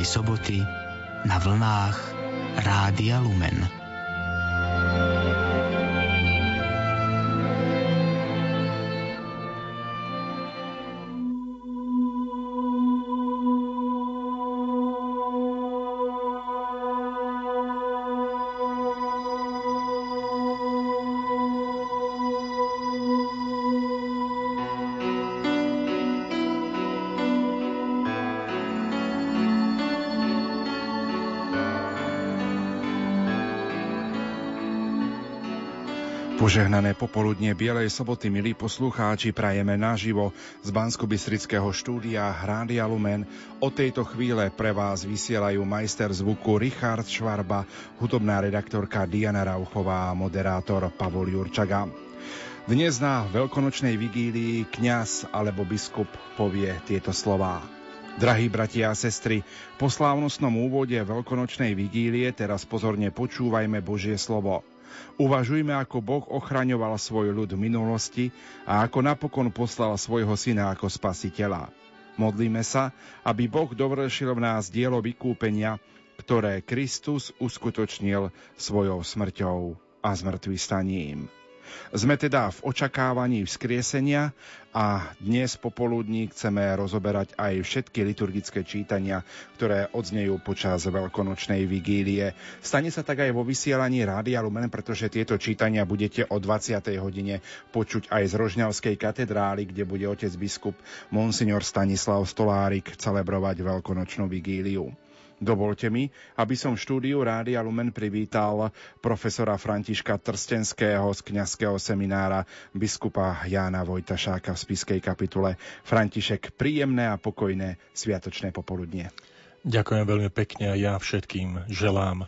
Bielej soboty na vlnách Rádia Lumen. Požehnané popoludne Bielej soboty, milí poslucháči, prajeme naživo z bansko štúdia Rádia Lumen. O tejto chvíle pre vás vysielajú majster zvuku Richard Švarba, hudobná redaktorka Diana Rauchová a moderátor Pavol Jurčaga. Dnes na veľkonočnej vigílii kňaz alebo biskup povie tieto slová. Drahí bratia a sestry, po slávnostnom úvode veľkonočnej vigílie teraz pozorne počúvajme Božie slovo – Uvažujme, ako Boh ochraňoval svoj ľud v minulosti a ako napokon poslal svojho syna ako spasiteľa. Modlíme sa, aby Boh dovršil v nás dielo vykúpenia, ktoré Kristus uskutočnil svojou smrťou a zmrtvý staním. Sme teda v očakávaní vzkriesenia a dnes popoludní chceme rozoberať aj všetky liturgické čítania, ktoré odznejú počas veľkonočnej vigílie. Stane sa tak aj vo vysielaní Rádia Lumen, pretože tieto čítania budete o 20. hodine počuť aj z Rožňavskej katedrály, kde bude otec biskup Monsignor Stanislav Stolárik celebrovať veľkonočnú vigíliu. Dovolte mi, aby som v štúdiu Rádia Lumen privítal profesora Františka Trstenského z kňazského seminára biskupa Jána Vojtašáka v spiskej kapitule. František, príjemné a pokojné sviatočné popoludnie. Ďakujem veľmi pekne a ja všetkým želám e,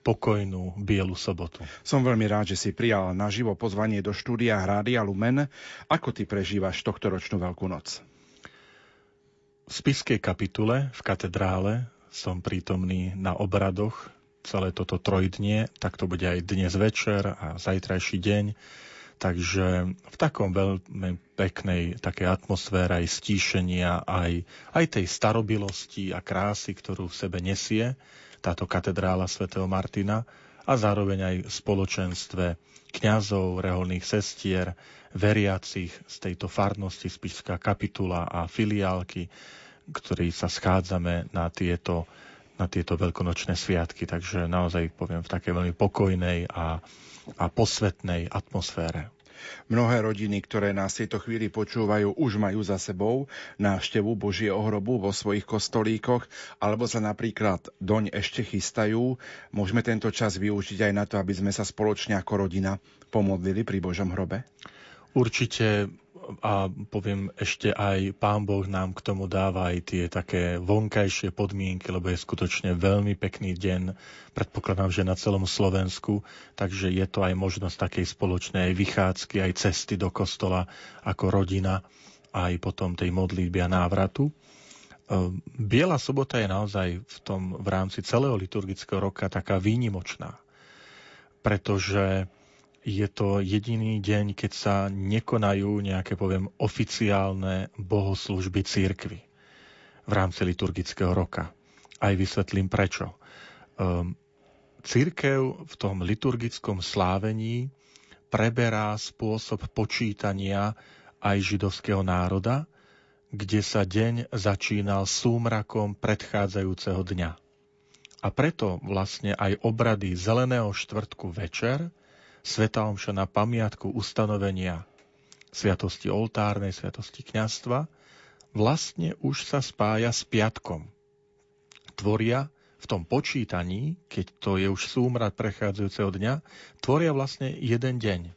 pokojnú bielu sobotu. Som veľmi rád, že si prijal naživo pozvanie do štúdia Rádia Lumen. Ako ty prežívaš tohto ročnú Veľkú noc? V spiskej kapitule v katedrále som prítomný na obradoch celé toto trojdnie, tak to bude aj dnes večer a zajtrajší deň. Takže v takom veľmi peknej také atmosfére aj stíšenia, aj, aj tej starobilosti a krásy, ktorú v sebe nesie táto katedrála svätého Martina a zároveň aj spoločenstve kňazov, reholných sestier, veriacich z tejto farnosti Spišská kapitula a filiálky, ktorí sa schádzame na tieto, na tieto veľkonočné sviatky. Takže naozaj poviem v takej veľmi pokojnej a, a posvetnej atmosfére. Mnohé rodiny, ktoré nás v tejto chvíli počúvajú, už majú za sebou návštevu Božieho hrobu vo svojich kostolíkoch, alebo sa napríklad doň ešte chystajú. Môžeme tento čas využiť aj na to, aby sme sa spoločne ako rodina pomodlili pri Božom hrobe? Určite a poviem ešte aj Pán Boh nám k tomu dáva aj tie také vonkajšie podmienky, lebo je skutočne veľmi pekný deň, predpokladám, že na celom Slovensku, takže je to aj možnosť takej spoločnej vychádzky, aj cesty do kostola ako rodina, aj potom tej modlitby a návratu. Ehm, Biela sobota je naozaj v, tom, v rámci celého liturgického roka taká výnimočná, pretože je to jediný deň, keď sa nekonajú nejaké, poviem, oficiálne bohoslužby církvy v rámci liturgického roka. Aj vysvetlím prečo. Um, církev v tom liturgickom slávení preberá spôsob počítania aj židovského národa, kde sa deň začínal súmrakom predchádzajúceho dňa. A preto vlastne aj obrady Zeleného štvrtku večer – Sveta Omša na pamiatku ustanovenia sviatosti oltárnej, sviatosti kňastva, vlastne už sa spája s piatkom. Tvoria v tom počítaní, keď to je už súmrad prechádzajúceho dňa, tvoria vlastne jeden deň.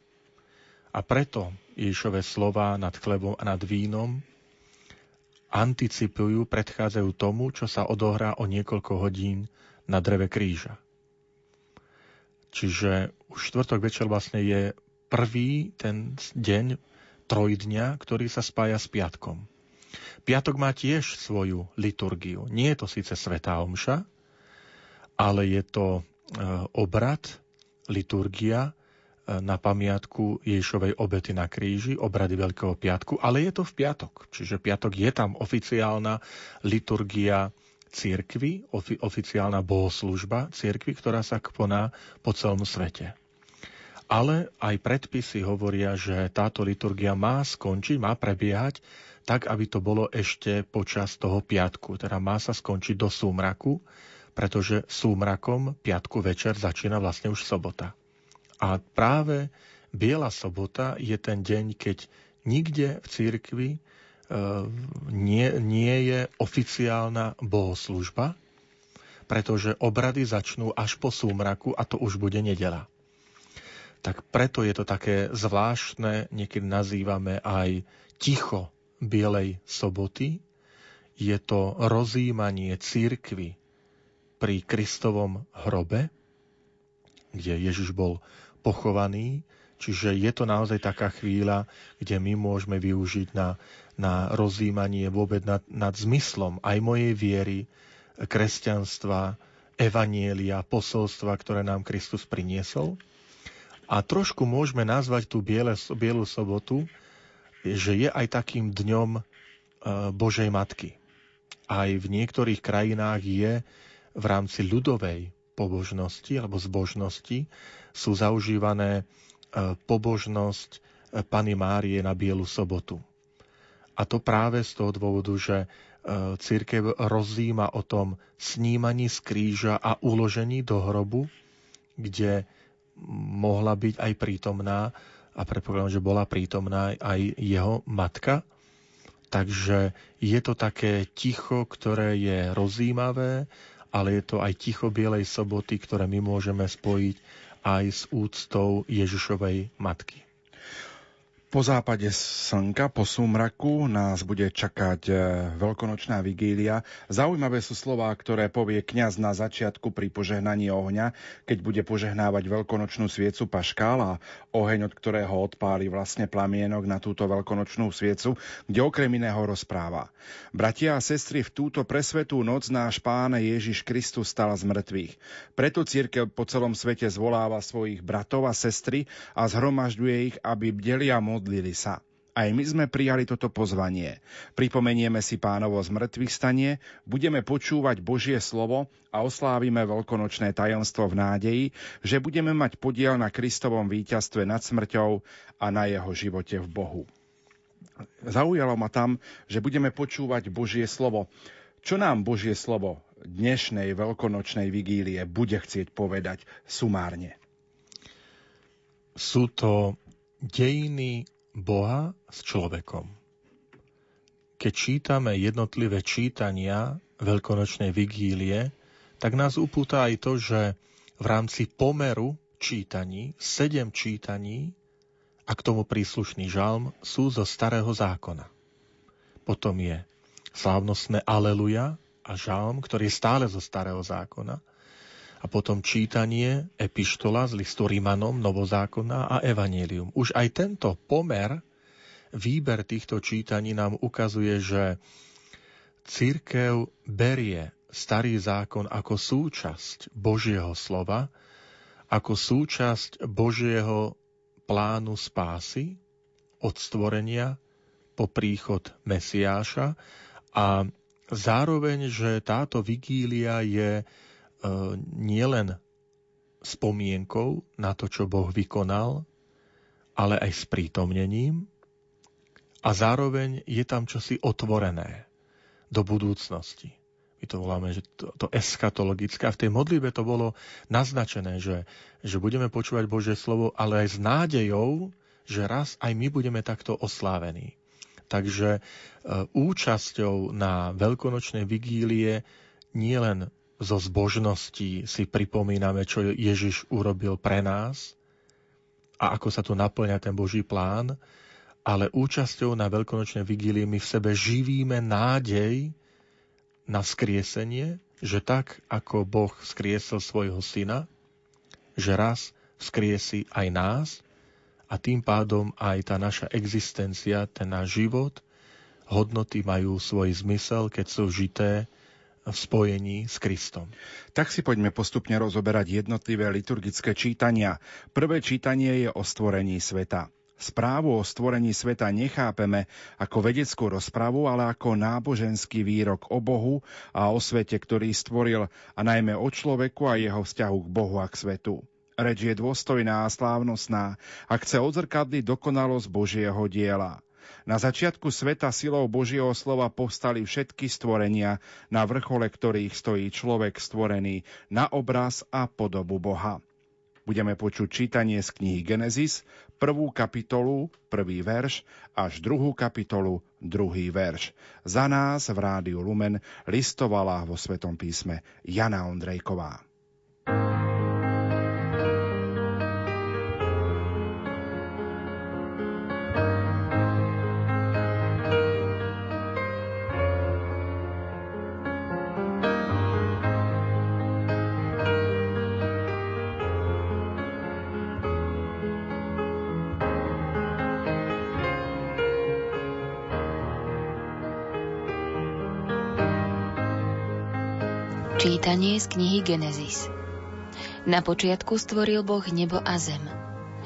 A preto Ježišové slova nad chlebom a nad vínom anticipujú, predchádzajú tomu, čo sa odohrá o niekoľko hodín na dreve kríža. Čiže už štvrtok večer vlastne je prvý ten deň trojdňa, ktorý sa spája s piatkom. Piatok má tiež svoju liturgiu. Nie je to síce Svetá Omša, ale je to e, obrad, liturgia e, na pamiatku Ježišovej obety na kríži, obrady Veľkého piatku, ale je to v piatok. Čiže piatok je tam oficiálna liturgia církvy, ofi- oficiálna bohoslužba církvy, ktorá sa koná po celom svete. Ale aj predpisy hovoria, že táto liturgia má skončiť, má prebiehať tak, aby to bolo ešte počas toho piatku. Teda má sa skončiť do súmraku, pretože súmrakom piatku večer začína vlastne už sobota. A práve Biela sobota je ten deň, keď nikde v církvi nie, nie je oficiálna bohoslužba, pretože obrady začnú až po súmraku a to už bude nedela tak preto je to také zvláštne, niekedy nazývame aj ticho Bielej soboty. Je to rozímanie církvy pri Kristovom hrobe, kde Ježiš bol pochovaný. Čiže je to naozaj taká chvíľa, kde my môžeme využiť na, na rozímanie vôbec nad, nad zmyslom aj mojej viery, kresťanstva, evanielia, posolstva, ktoré nám Kristus priniesol. A trošku môžeme nazvať tú biele, Bielu sobotu, že je aj takým dňom e, Božej Matky. Aj v niektorých krajinách je v rámci ľudovej pobožnosti alebo zbožnosti sú zaužívané e, pobožnosť e, Pany Márie na Bielu sobotu. A to práve z toho dôvodu, že církev rozíma o tom snímaní z kríža a uložení do hrobu, kde mohla byť aj prítomná a predpokladám, že bola prítomná aj jeho matka. Takže je to také ticho, ktoré je rozímavé, ale je to aj ticho Bielej soboty, ktoré my môžeme spojiť aj s úctou Ježišovej matky. Po západe slnka, po súmraku nás bude čakať e, veľkonočná vigília. Zaujímavé sú slová, ktoré povie kňaz na začiatku pri požehnaní ohňa, keď bude požehnávať veľkonočnú sviecu paškál a oheň, od ktorého odpáli vlastne plamienok na túto veľkonočnú sviecu, kde okrem iného rozpráva. Bratia a sestry, v túto presvetú noc náš pán Ježiš Kristus stal z mŕtvych. Preto církev po celom svete zvoláva svojich bratov a sestry a zhromažďuje ich, aby bdeli a modlili sa. Aj my sme prijali toto pozvanie. Pripomenieme si pánovo zmrtvých stanie, budeme počúvať Božie slovo a oslávime veľkonočné tajomstvo v nádeji, že budeme mať podiel na Kristovom víťazstve nad smrťou a na jeho živote v Bohu. Zaujalo ma tam, že budeme počúvať Božie slovo. Čo nám Božie slovo dnešnej veľkonočnej vigílie bude chcieť povedať sumárne? Sú to dejiny Boha s človekom. Keď čítame jednotlivé čítania veľkonočnej vigílie, tak nás upúta aj to, že v rámci pomeru čítaní, sedem čítaní a k tomu príslušný žalm sú zo starého zákona. Potom je slávnostné Aleluja a žalm, ktorý je stále zo starého zákona a potom čítanie epištola z listu Rimanom Novozákona a Evangelium. Už aj tento pomer, výber týchto čítaní nám ukazuje, že církev berie starý zákon ako súčasť Božieho slova, ako súčasť Božieho plánu spásy od stvorenia po príchod Mesiáša a zároveň, že táto vigília je nielen spomienkou na to, čo Boh vykonal, ale aj s prítomnením a zároveň je tam čosi otvorené do budúcnosti. My to voláme, že to, to eschatologické. A v tej modlibe to bolo naznačené, že, že budeme počúvať Božie slovo, ale aj s nádejou, že raz aj my budeme takto oslávení. Takže e, účasťou na veľkonočnej vigílie nie len zo zbožností si pripomíname, čo Ježiš urobil pre nás a ako sa tu naplňa ten Boží plán, ale účasťou na veľkonočnej vigílii my v sebe živíme nádej na skriesenie, že tak, ako Boh skriesol svojho syna, že raz vzkriesi aj nás a tým pádom aj tá naša existencia, ten náš život, hodnoty majú svoj zmysel, keď sú žité v spojení s Kristom. Tak si poďme postupne rozoberať jednotlivé liturgické čítania. Prvé čítanie je o stvorení sveta. Správu o stvorení sveta nechápeme ako vedeckú rozpravu, ale ako náboženský výrok o Bohu a o svete, ktorý stvoril, a najmä o človeku a jeho vzťahu k Bohu a k svetu. Reč je dôstojná a slávnostná a chce odzrkadliť dokonalosť Božieho diela. Na začiatku sveta silou Božieho slova povstali všetky stvorenia, na vrchole ktorých stojí človek stvorený na obraz a podobu Boha. Budeme počuť čítanie z knihy Genesis, prvú kapitolu, prvý verš, až druhú kapitolu, druhý verš. Za nás v Rádiu Lumen listovala vo Svetom písme Jana Ondrejková. Čítanie z knihy Genesis Na počiatku stvoril Boh nebo a zem.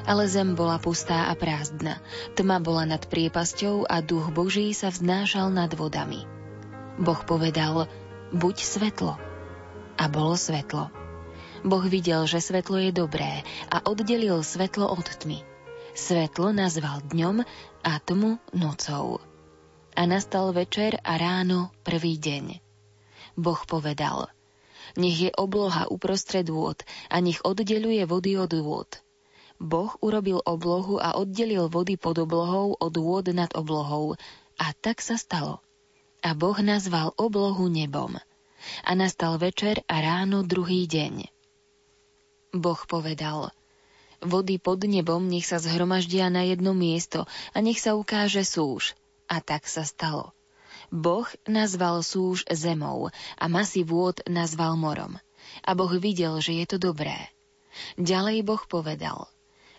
Ale zem bola pustá a prázdna, tma bola nad priepasťou a duch Boží sa vznášal nad vodami. Boh povedal, buď svetlo. A bolo svetlo. Boh videl, že svetlo je dobré a oddelil svetlo od tmy. Svetlo nazval dňom a tmu nocou. A nastal večer a ráno prvý deň. Boh povedal – nech je obloha uprostred vôd a nech oddeluje vody od vôd. Boh urobil oblohu a oddelil vody pod oblohou od vôd nad oblohou. A tak sa stalo. A Boh nazval oblohu nebom. A nastal večer a ráno druhý deň. Boh povedal, vody pod nebom nech sa zhromaždia na jedno miesto a nech sa ukáže súž. A tak sa stalo. Boh nazval súž zemou a masy vôd nazval morom. A Boh videl, že je to dobré. Ďalej Boh povedal,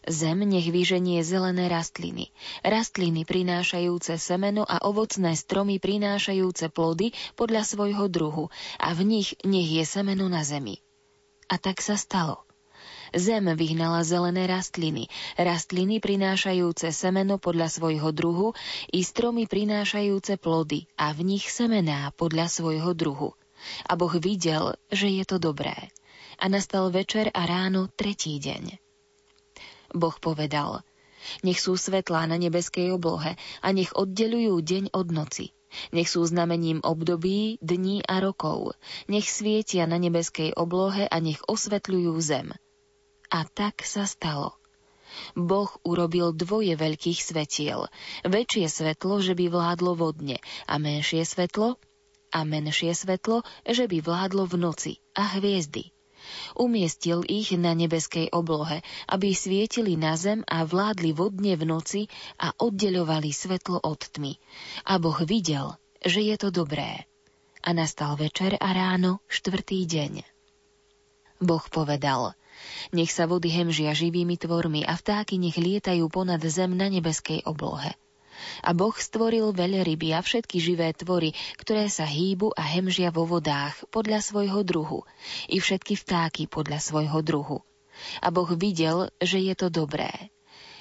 Zem nech vyženie zelené rastliny, rastliny prinášajúce semeno a ovocné stromy prinášajúce plody podľa svojho druhu a v nich nech je semeno na zemi. A tak sa stalo. Zem vyhnala zelené rastliny, rastliny prinášajúce semeno podľa svojho druhu i stromy prinášajúce plody a v nich semená podľa svojho druhu. A Boh videl, že je to dobré. A nastal večer a ráno tretí deň. Boh povedal, nech sú svetlá na nebeskej oblohe a nech oddelujú deň od noci. Nech sú znamením období, dní a rokov. Nech svietia na nebeskej oblohe a nech osvetľujú zem. A tak sa stalo. Boh urobil dvoje veľkých svetiel. Väčšie svetlo, že by vládlo vodne a menšie svetlo a menšie svetlo, že by vládlo v noci a hviezdy. Umiestil ich na nebeskej oblohe, aby svietili na zem a vládli vodne v noci a oddeľovali svetlo od tmy. A Boh videl, že je to dobré. A nastal večer a ráno, štvrtý deň. Boh povedal – nech sa vody hemžia živými tvormi a vtáky nech lietajú ponad zem na nebeskej oblohe. A Boh stvoril ryby a všetky živé tvory, ktoré sa hýbu a hemžia vo vodách podľa svojho druhu, i všetky vtáky podľa svojho druhu. A Boh videl, že je to dobré.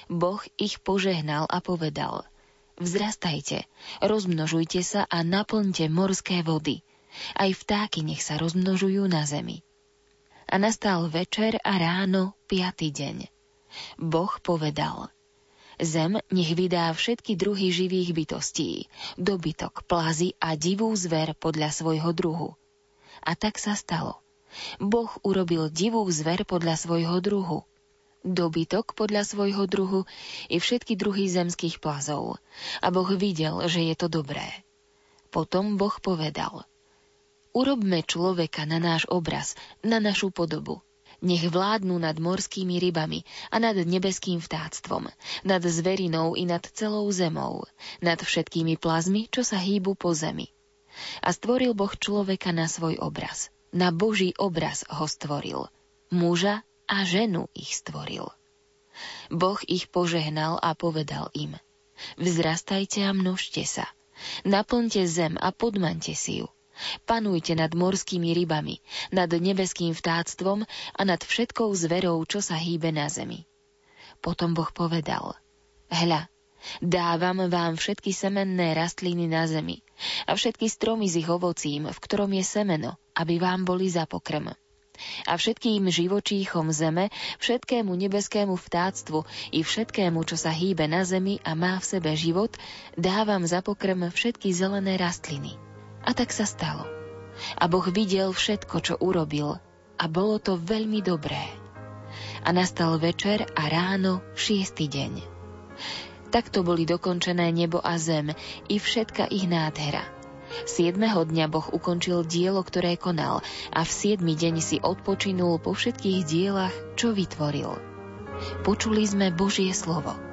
Boh ich požehnal a povedal Vzrastajte, rozmnožujte sa a naplňte morské vody. Aj vtáky nech sa rozmnožujú na zemi a nastal večer a ráno piaty deň. Boh povedal, Zem nech vydá všetky druhy živých bytostí, dobytok, plazy a divú zver podľa svojho druhu. A tak sa stalo. Boh urobil divú zver podľa svojho druhu, dobytok podľa svojho druhu i všetky druhy zemských plazov. A Boh videl, že je to dobré. Potom Boh povedal – Urobme človeka na náš obraz, na našu podobu. Nech vládnu nad morskými rybami a nad nebeským vtáctvom, nad zverinou i nad celou zemou, nad všetkými plazmi, čo sa hýbu po zemi. A stvoril Boh človeka na svoj obraz. Na Boží obraz ho stvoril. Muža a ženu ich stvoril. Boh ich požehnal a povedal im. Vzrastajte a množte sa. Naplňte zem a podmante si ju Panujte nad morskými rybami, nad nebeským vtáctvom a nad všetkou zverou, čo sa hýbe na zemi. Potom Boh povedal, Hľa, dávam vám všetky semenné rastliny na zemi a všetky stromy s ich ovocím, v ktorom je semeno, aby vám boli za pokrm. A všetkým živočíchom zeme, všetkému nebeskému vtáctvu i všetkému, čo sa hýbe na zemi a má v sebe život, dávam za pokrm všetky zelené rastliny. A tak sa stalo. A Boh videl všetko, čo urobil, a bolo to veľmi dobré. A nastal večer a ráno šiestý deň. Takto boli dokončené nebo a zem i všetka ich nádhera. Siedmeho dňa Boh ukončil dielo, ktoré konal a v siedmy deň si odpočinul po všetkých dielach, čo vytvoril. Počuli sme Božie slovo.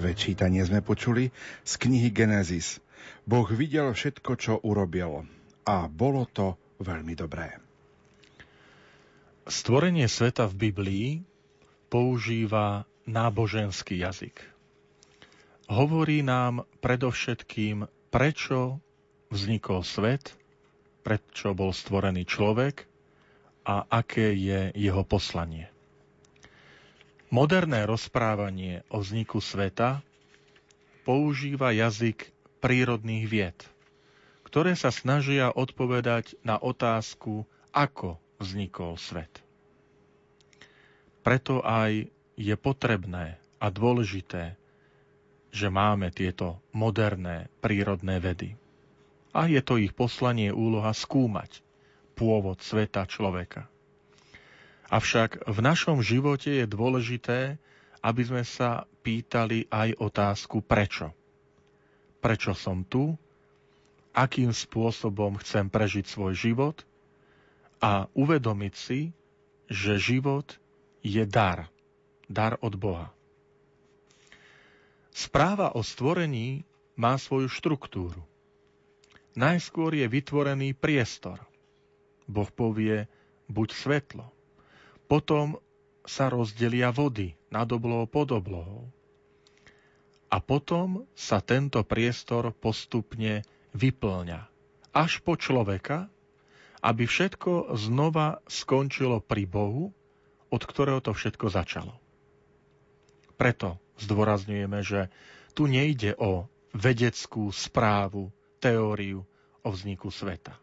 Prvé čítanie sme počuli z knihy Genesis. Boh videl všetko, čo urobil a bolo to veľmi dobré. Stvorenie sveta v Biblii používa náboženský jazyk. Hovorí nám predovšetkým, prečo vznikol svet, prečo bol stvorený človek a aké je jeho poslanie. Moderné rozprávanie o vzniku sveta používa jazyk prírodných vied, ktoré sa snažia odpovedať na otázku, ako vznikol svet. Preto aj je potrebné a dôležité, že máme tieto moderné prírodné vedy. A je to ich poslanie úloha skúmať pôvod sveta človeka. Avšak v našom živote je dôležité, aby sme sa pýtali aj otázku prečo. Prečo som tu? Akým spôsobom chcem prežiť svoj život? A uvedomiť si, že život je dar. Dar od Boha. Správa o stvorení má svoju štruktúru. Najskôr je vytvorený priestor. Boh povie, buď svetlo. Potom sa rozdelia vody nad oblohou pod oblohou. A potom sa tento priestor postupne vyplňa až po človeka, aby všetko znova skončilo pri Bohu, od ktorého to všetko začalo. Preto zdôrazňujeme, že tu nejde o vedeckú správu, teóriu o vzniku sveta.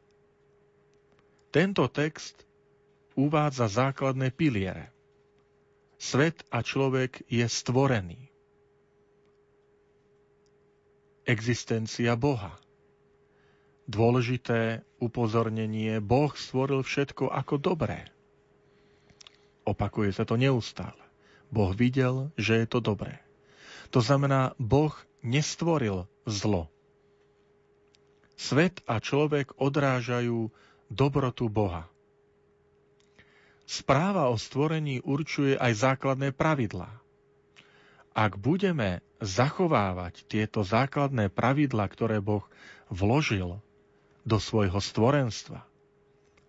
Tento text uvádza základné piliere. Svet a človek je stvorený. Existencia Boha. Dôležité upozornenie, Boh stvoril všetko ako dobré. Opakuje sa to neustále. Boh videl, že je to dobré. To znamená, Boh nestvoril zlo. Svet a človek odrážajú dobrotu Boha. Správa o stvorení určuje aj základné pravidlá. Ak budeme zachovávať tieto základné pravidlá, ktoré Boh vložil do svojho stvorenstva,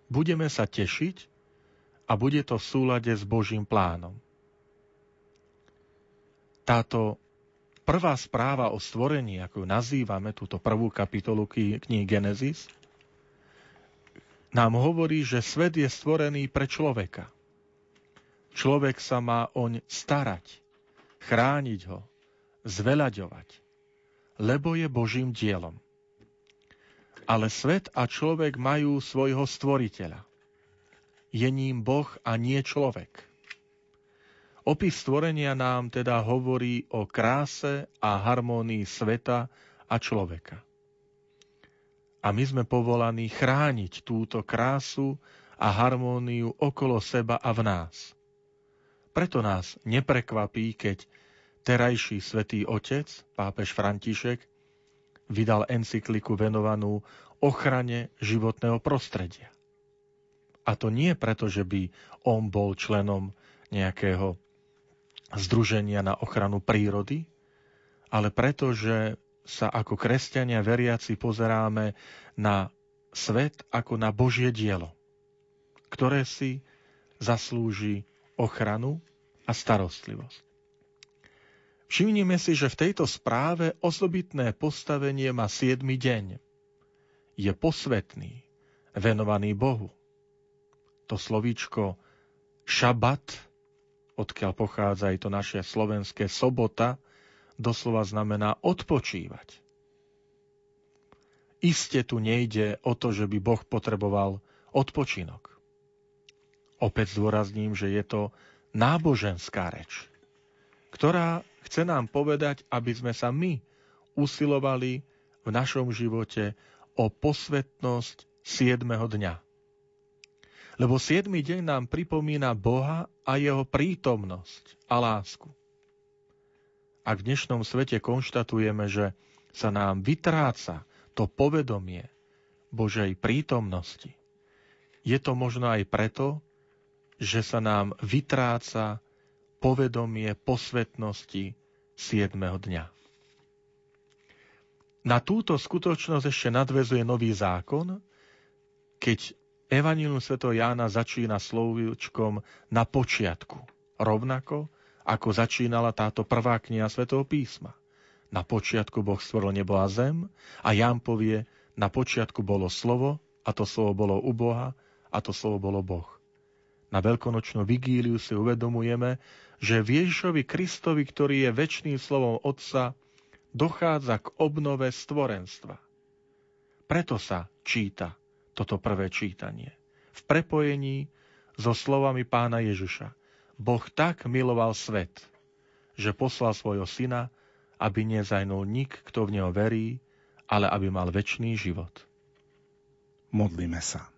budeme sa tešiť a bude to v súlade s Božím plánom. Táto prvá správa o stvorení, ako ju nazývame, túto prvú kapitolu knihy Genesis, nám hovorí, že svet je stvorený pre človeka. Človek sa má oň starať, chrániť ho, zveľaďovať, lebo je Božím dielom. Ale svet a človek majú svojho stvoriteľa. Je ním Boh a nie človek. Opis stvorenia nám teda hovorí o kráse a harmónii sveta a človeka. A my sme povolaní chrániť túto krásu a harmóniu okolo seba a v nás. Preto nás neprekvapí, keď terajší svätý otec, pápež František, vydal encykliku venovanú ochrane životného prostredia. A to nie preto, že by on bol členom nejakého združenia na ochranu prírody, ale preto, že sa ako kresťania veriaci pozeráme na svet ako na Božie dielo, ktoré si zaslúži ochranu a starostlivosť. Všimnime si, že v tejto správe osobitné postavenie má siedmy deň. Je posvetný, venovaný Bohu. To slovíčko šabat, odkiaľ pochádza aj to naše slovenské sobota, doslova znamená odpočívať. Iste tu nejde o to, že by Boh potreboval odpočinok. Opäť zdôrazním, že je to náboženská reč, ktorá chce nám povedať, aby sme sa my usilovali v našom živote o posvetnosť siedmeho dňa. Lebo siedmy deň nám pripomína Boha a jeho prítomnosť a lásku. Ak v dnešnom svete konštatujeme, že sa nám vytráca to povedomie Božej prítomnosti, je to možno aj preto, že sa nám vytráca povedomie posvetnosti 7. dňa. Na túto skutočnosť ešte nadvezuje nový zákon, keď Evangelium Sv. Jána začína slovíčkom na počiatku, rovnako ako začínala táto prvá kniha Svetého písma. Na počiatku Boh stvoril nebo a zem a Ján povie, na počiatku bolo slovo a to slovo bolo u Boha a to slovo bolo Boh na veľkonočnú vigíliu si uvedomujeme, že Ježišovi Kristovi, ktorý je väčšným slovom Otca, dochádza k obnove stvorenstva. Preto sa číta toto prvé čítanie. V prepojení so slovami pána Ježiša. Boh tak miloval svet, že poslal svojho syna, aby nezajnul nik, kto v neho verí, ale aby mal väčší život. Modlíme sa.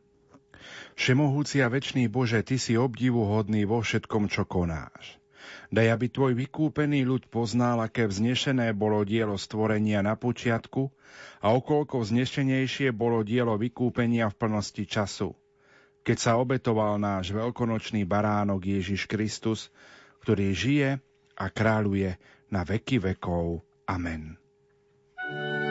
Všemohúci a večný Bože, Ty si obdivuhodný vo všetkom, čo konáš. Daj, aby Tvoj vykúpený ľud poznal, aké vznešené bolo dielo stvorenia na počiatku a okolko vznešenejšie bolo dielo vykúpenia v plnosti času, keď sa obetoval náš veľkonočný baránok Ježiš Kristus, ktorý žije a kráľuje na veky vekov. Amen. thank you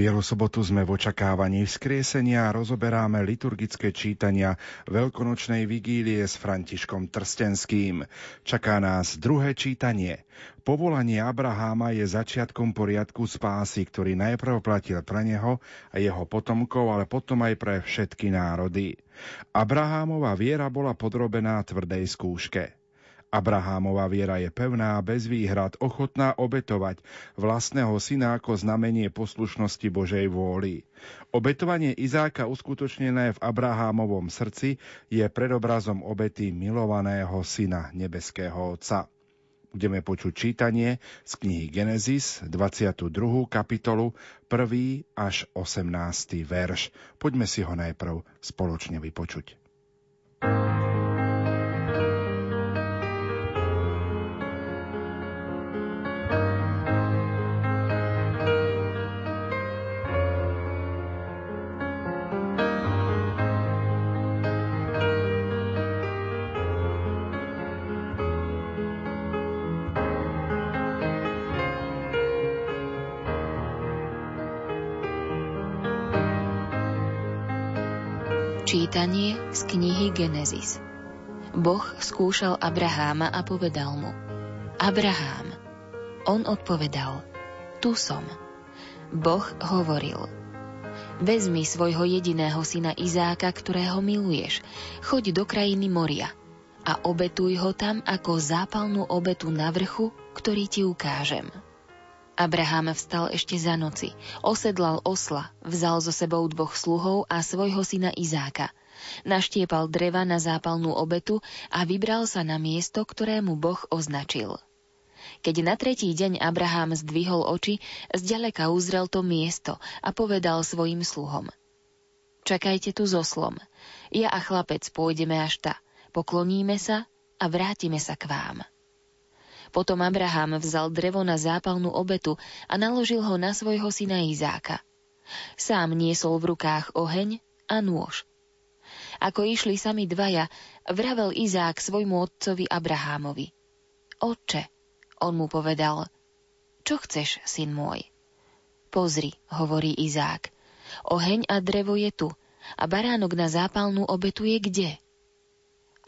Bielu sobotu sme v očakávaní vzkriesenia a rozoberáme liturgické čítania veľkonočnej vigílie s Františkom Trstenským. Čaká nás druhé čítanie. Povolanie Abraháma je začiatkom poriadku spásy, ktorý najprv platil pre neho a jeho potomkov, ale potom aj pre všetky národy. Abrahámova viera bola podrobená tvrdej skúške. Abrahámova viera je pevná, bez výhrad, ochotná obetovať vlastného syna ako znamenie poslušnosti Božej vôli. Obetovanie Izáka uskutočnené v Abrahámovom srdci je predobrazom obety milovaného syna nebeského Otca. Budeme počuť čítanie z knihy Genesis, 22. kapitolu, 1. až 18. verš. Poďme si ho najprv spoločne vypočuť. Z knihy Genesis Boh skúšal Abraháma a povedal mu Abrahám. On odpovedal Tu som. Boh hovoril Vezmi svojho jediného syna Izáka, ktorého miluješ, choď do krajiny Moria a obetuj ho tam ako zápalnú obetu na vrchu, ktorý ti ukážem. Abraham vstal ešte za noci, osedlal osla, vzal so sebou dvoch sluhov a svojho syna Izáka. Naštiepal dreva na zápalnú obetu a vybral sa na miesto, ktorému Boh označil. Keď na tretí deň Abraham zdvihol oči, zďaleka uzrel to miesto a povedal svojim sluhom. Čakajte tu so slom. Ja a chlapec pôjdeme až ta, pokloníme sa a vrátime sa k vám. Potom Abraham vzal drevo na zápalnú obetu a naložil ho na svojho syna Izáka. Sám niesol v rukách oheň a nôž. Ako išli sami dvaja, vravel Izák svojmu otcovi Abrahámovi. Otče, on mu povedal, čo chceš, syn môj? Pozri, hovorí Izák, oheň a drevo je tu, a baránok na zápalnú obetu je kde?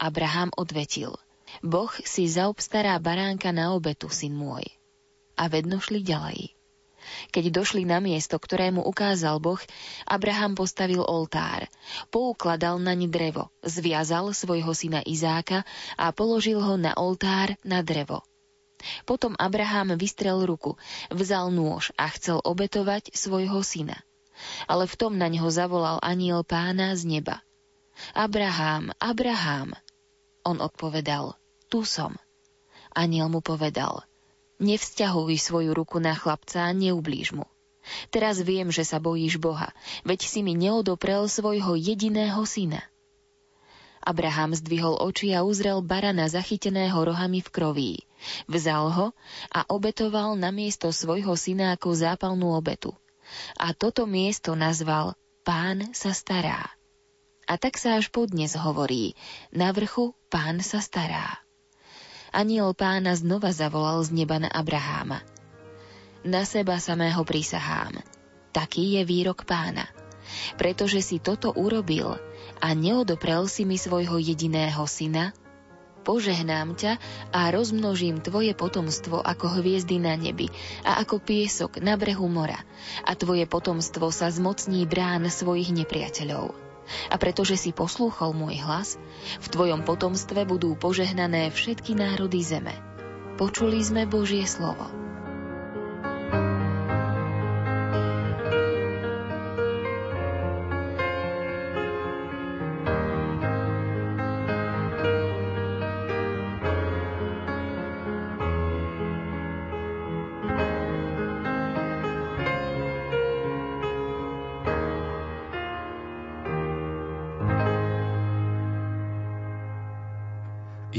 Abraham odvetil – Boh si zaobstará baránka na obetu, syn môj. A vedno šli ďalej. Keď došli na miesto, ktorému ukázal Boh, Abraham postavil oltár, poukladal naň drevo, zviazal svojho syna Izáka a položil ho na oltár na drevo. Potom Abraham vystrel ruku, vzal nôž a chcel obetovať svojho syna. Ale v tom na neho zavolal aniel pána z neba. Abraham, Abraham. On odpovedal, tu som. Aniel mu povedal, nevzťahuj svoju ruku na chlapca a neublíž mu. Teraz viem, že sa bojíš Boha, veď si mi neodoprel svojho jediného syna. Abraham zdvihol oči a uzrel barana zachyteného rohami v kroví. Vzal ho a obetoval na miesto svojho syna ako zápalnú obetu. A toto miesto nazval Pán sa stará. A tak sa až podnes hovorí, na vrchu Pán sa stará aniel pána znova zavolal z neba na Abraháma. Na seba samého prisahám. Taký je výrok pána. Pretože si toto urobil a neodoprel si mi svojho jediného syna, požehnám ťa a rozmnožím tvoje potomstvo ako hviezdy na nebi a ako piesok na brehu mora a tvoje potomstvo sa zmocní brán svojich nepriateľov. A pretože si poslúchol môj hlas, v tvojom potomstve budú požehnané všetky národy zeme. Počuli sme Božie slovo.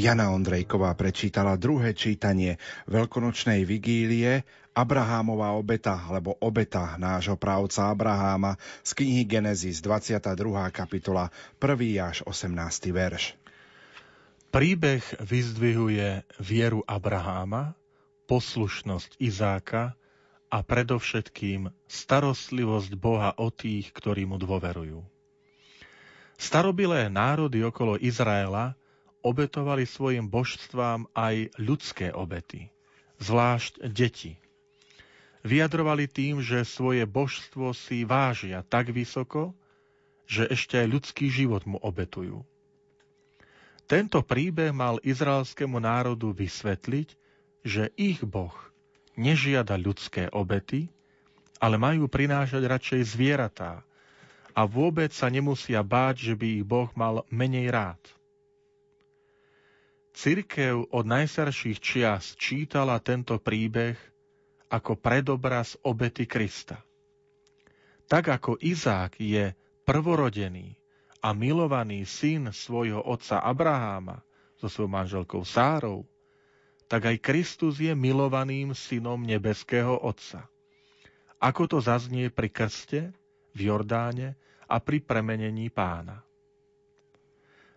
Jana Ondrejková prečítala druhé čítanie veľkonočnej vigílie Abrahámová obeta, alebo obeta nášho právca Abraháma z knihy Genesis 22. kapitola 1. až 18. verš. Príbeh vyzdvihuje vieru Abraháma, poslušnosť Izáka a predovšetkým starostlivosť Boha o tých, ktorí mu dôverujú. Starobilé národy okolo Izraela obetovali svojim božstvám aj ľudské obety, zvlášť deti. Vyjadrovali tým, že svoje božstvo si vážia tak vysoko, že ešte aj ľudský život mu obetujú. Tento príbeh mal izraelskému národu vysvetliť, že ich Boh nežiada ľudské obety, ale majú prinášať radšej zvieratá a vôbec sa nemusia báť, že by ich Boh mal menej rád. Cirkev od najstarších čias čítala tento príbeh ako predobraz obety Krista. Tak ako Izák je prvorodený a milovaný syn svojho otca Abraháma so svojou manželkou Sárou, tak aj Kristus je milovaným synom nebeského Otca. Ako to zaznie pri krste, v Jordáne a pri premenení pána.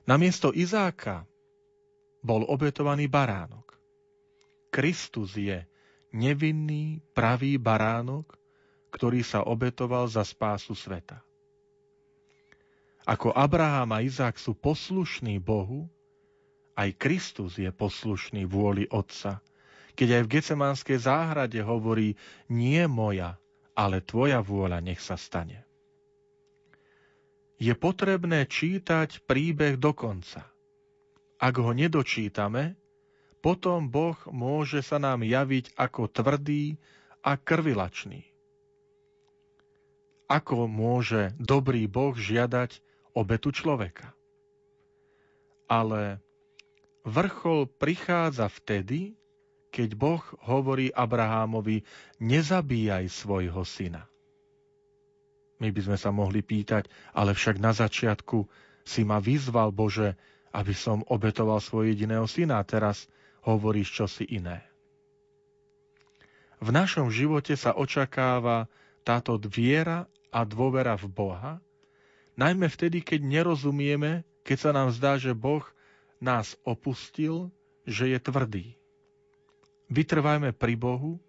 Namiesto Izáka bol obetovaný baránok. Kristus je nevinný, pravý baránok, ktorý sa obetoval za spásu sveta. Ako Abraham a Izák sú poslušní Bohu, aj Kristus je poslušný vôli Otca. Keď aj v Gecemanskej záhrade hovorí, nie moja, ale tvoja vôľa nech sa stane. Je potrebné čítať príbeh do konca – ak ho nedočítame, potom Boh môže sa nám javiť ako tvrdý a krvilačný. Ako môže dobrý Boh žiadať obetu človeka? Ale vrchol prichádza vtedy, keď Boh hovorí Abrahámovi, nezabíjaj svojho syna. My by sme sa mohli pýtať, ale však na začiatku si ma vyzval, Bože, aby som obetoval svojho jediného syna a teraz hovoríš čosi iné. V našom živote sa očakáva táto viera a dôvera v Boha, najmä vtedy, keď nerozumieme, keď sa nám zdá, že Boh nás opustil, že je tvrdý. Vytrvajme pri Bohu,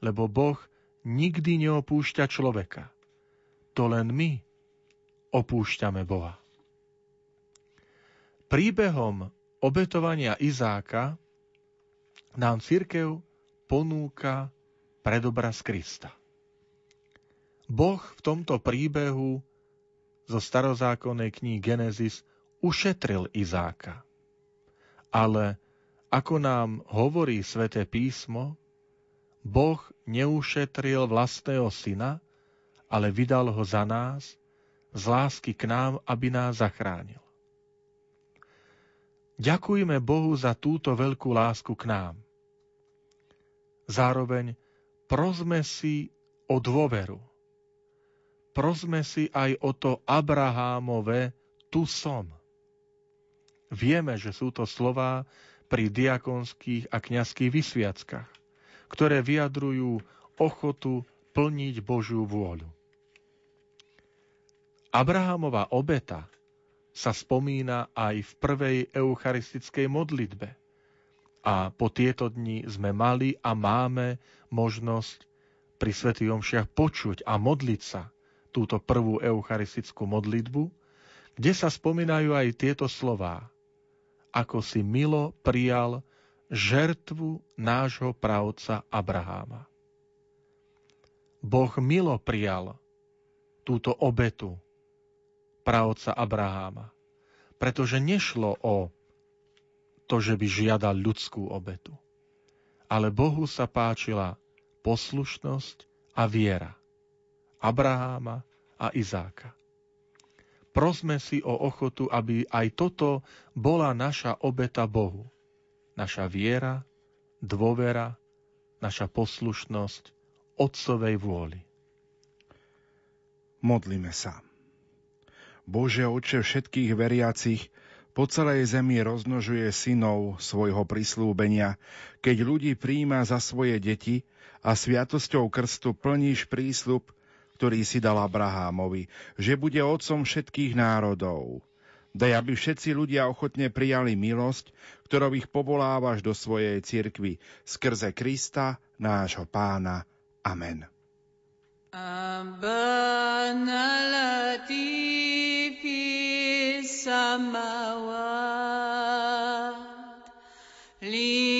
lebo Boh nikdy neopúšťa človeka. To len my opúšťame Boha. Príbehom obetovania Izáka nám církev ponúka predobraz Krista. Boh v tomto príbehu zo starozákonnej knihy Genesis ušetril Izáka. Ale ako nám hovorí sväté písmo, Boh neušetril vlastného syna, ale vydal ho za nás, z lásky k nám, aby nás zachránil. Ďakujme Bohu za túto veľkú lásku k nám. Zároveň prosme si o dôveru. Prosme si aj o to Abrahámové tu som. Vieme, že sú to slová pri diakonských a kňazských vysviackách, ktoré vyjadrujú ochotu plniť Božiu vôľu. Abrahámova obeta sa spomína aj v prvej eucharistickej modlitbe. A po tieto dni sme mali a máme možnosť pri Svetých Omšiach počuť a modliť sa túto prvú eucharistickú modlitbu, kde sa spomínajú aj tieto slová. Ako si milo prijal žertvu nášho pravca Abraháma. Boh milo prijal túto obetu, praotca Abraháma. Pretože nešlo o to, že by žiadal ľudskú obetu. Ale Bohu sa páčila poslušnosť a viera Abraháma a Izáka. Prosme si o ochotu, aby aj toto bola naša obeta Bohu. Naša viera, dôvera, naša poslušnosť Otcovej vôli. Modlíme sa. Bože oče všetkých veriacich, po celej zemi rozmnožuje synov svojho prislúbenia, keď ľudí príjma za svoje deti a sviatosťou krstu plníš prísľub, ktorý si dal Abrahámovi, že bude otcom všetkých národov. Daj, aby všetci ľudia ochotne prijali milosť, ktorou ich povolávaš do svojej cirkvi, skrze Krista, nášho pána. Amen. أبانا الذي في السماوات ليتقدس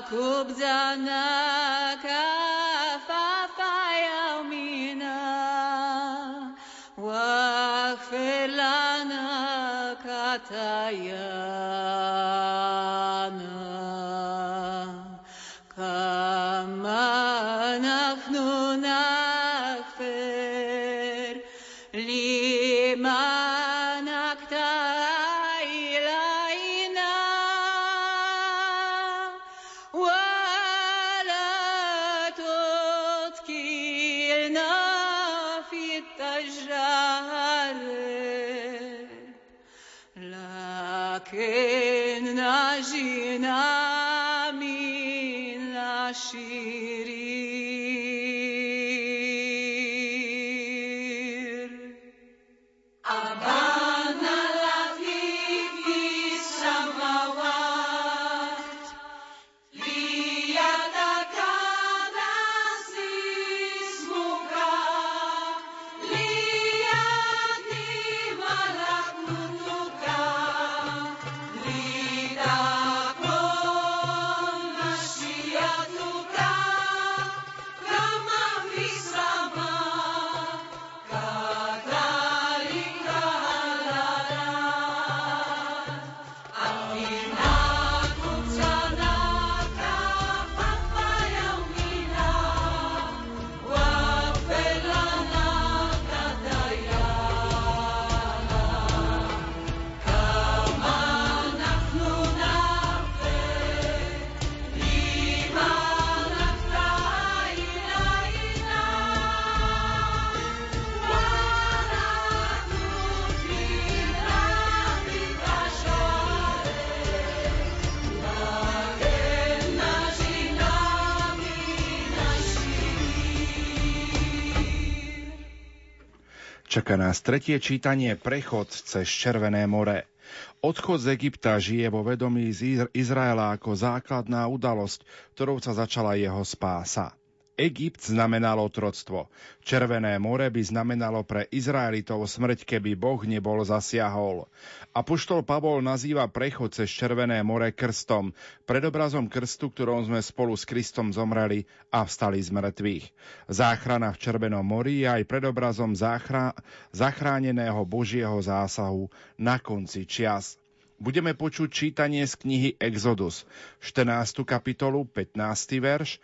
خبزنا كفاف يومنا واغفر لنا خطايانا nás tretie čítanie Prechod cez Červené more. Odchod z Egypta žije vo vedomí z Izraela ako základná udalosť, ktorou sa začala jeho spása. Egypt znamenalo otroctvo. Červené more by znamenalo pre Izraelitov smrť, keby Boh nebol zasiahol. Apoštol Pavol nazýva prechod cez Červené more krstom, predobrazom krstu, ktorom sme spolu s Kristom zomreli a vstali z mŕtvych. Záchrana v Červenom mori je aj predobrazom záchra- zachráneného Božieho zásahu na konci čias. Budeme počuť čítanie z knihy Exodus, 14. kapitolu, 15. verš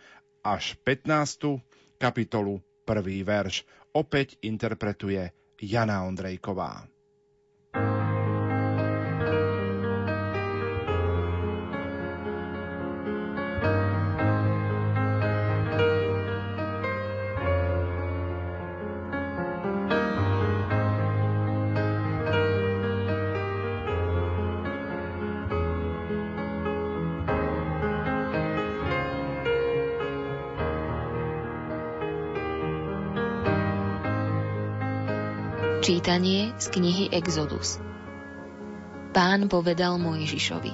až 15. kapitolu, 1. verš. Opäť interpretuje Jana Ondrejková. Čítanie z knihy Exodus Pán povedal Mojžišovi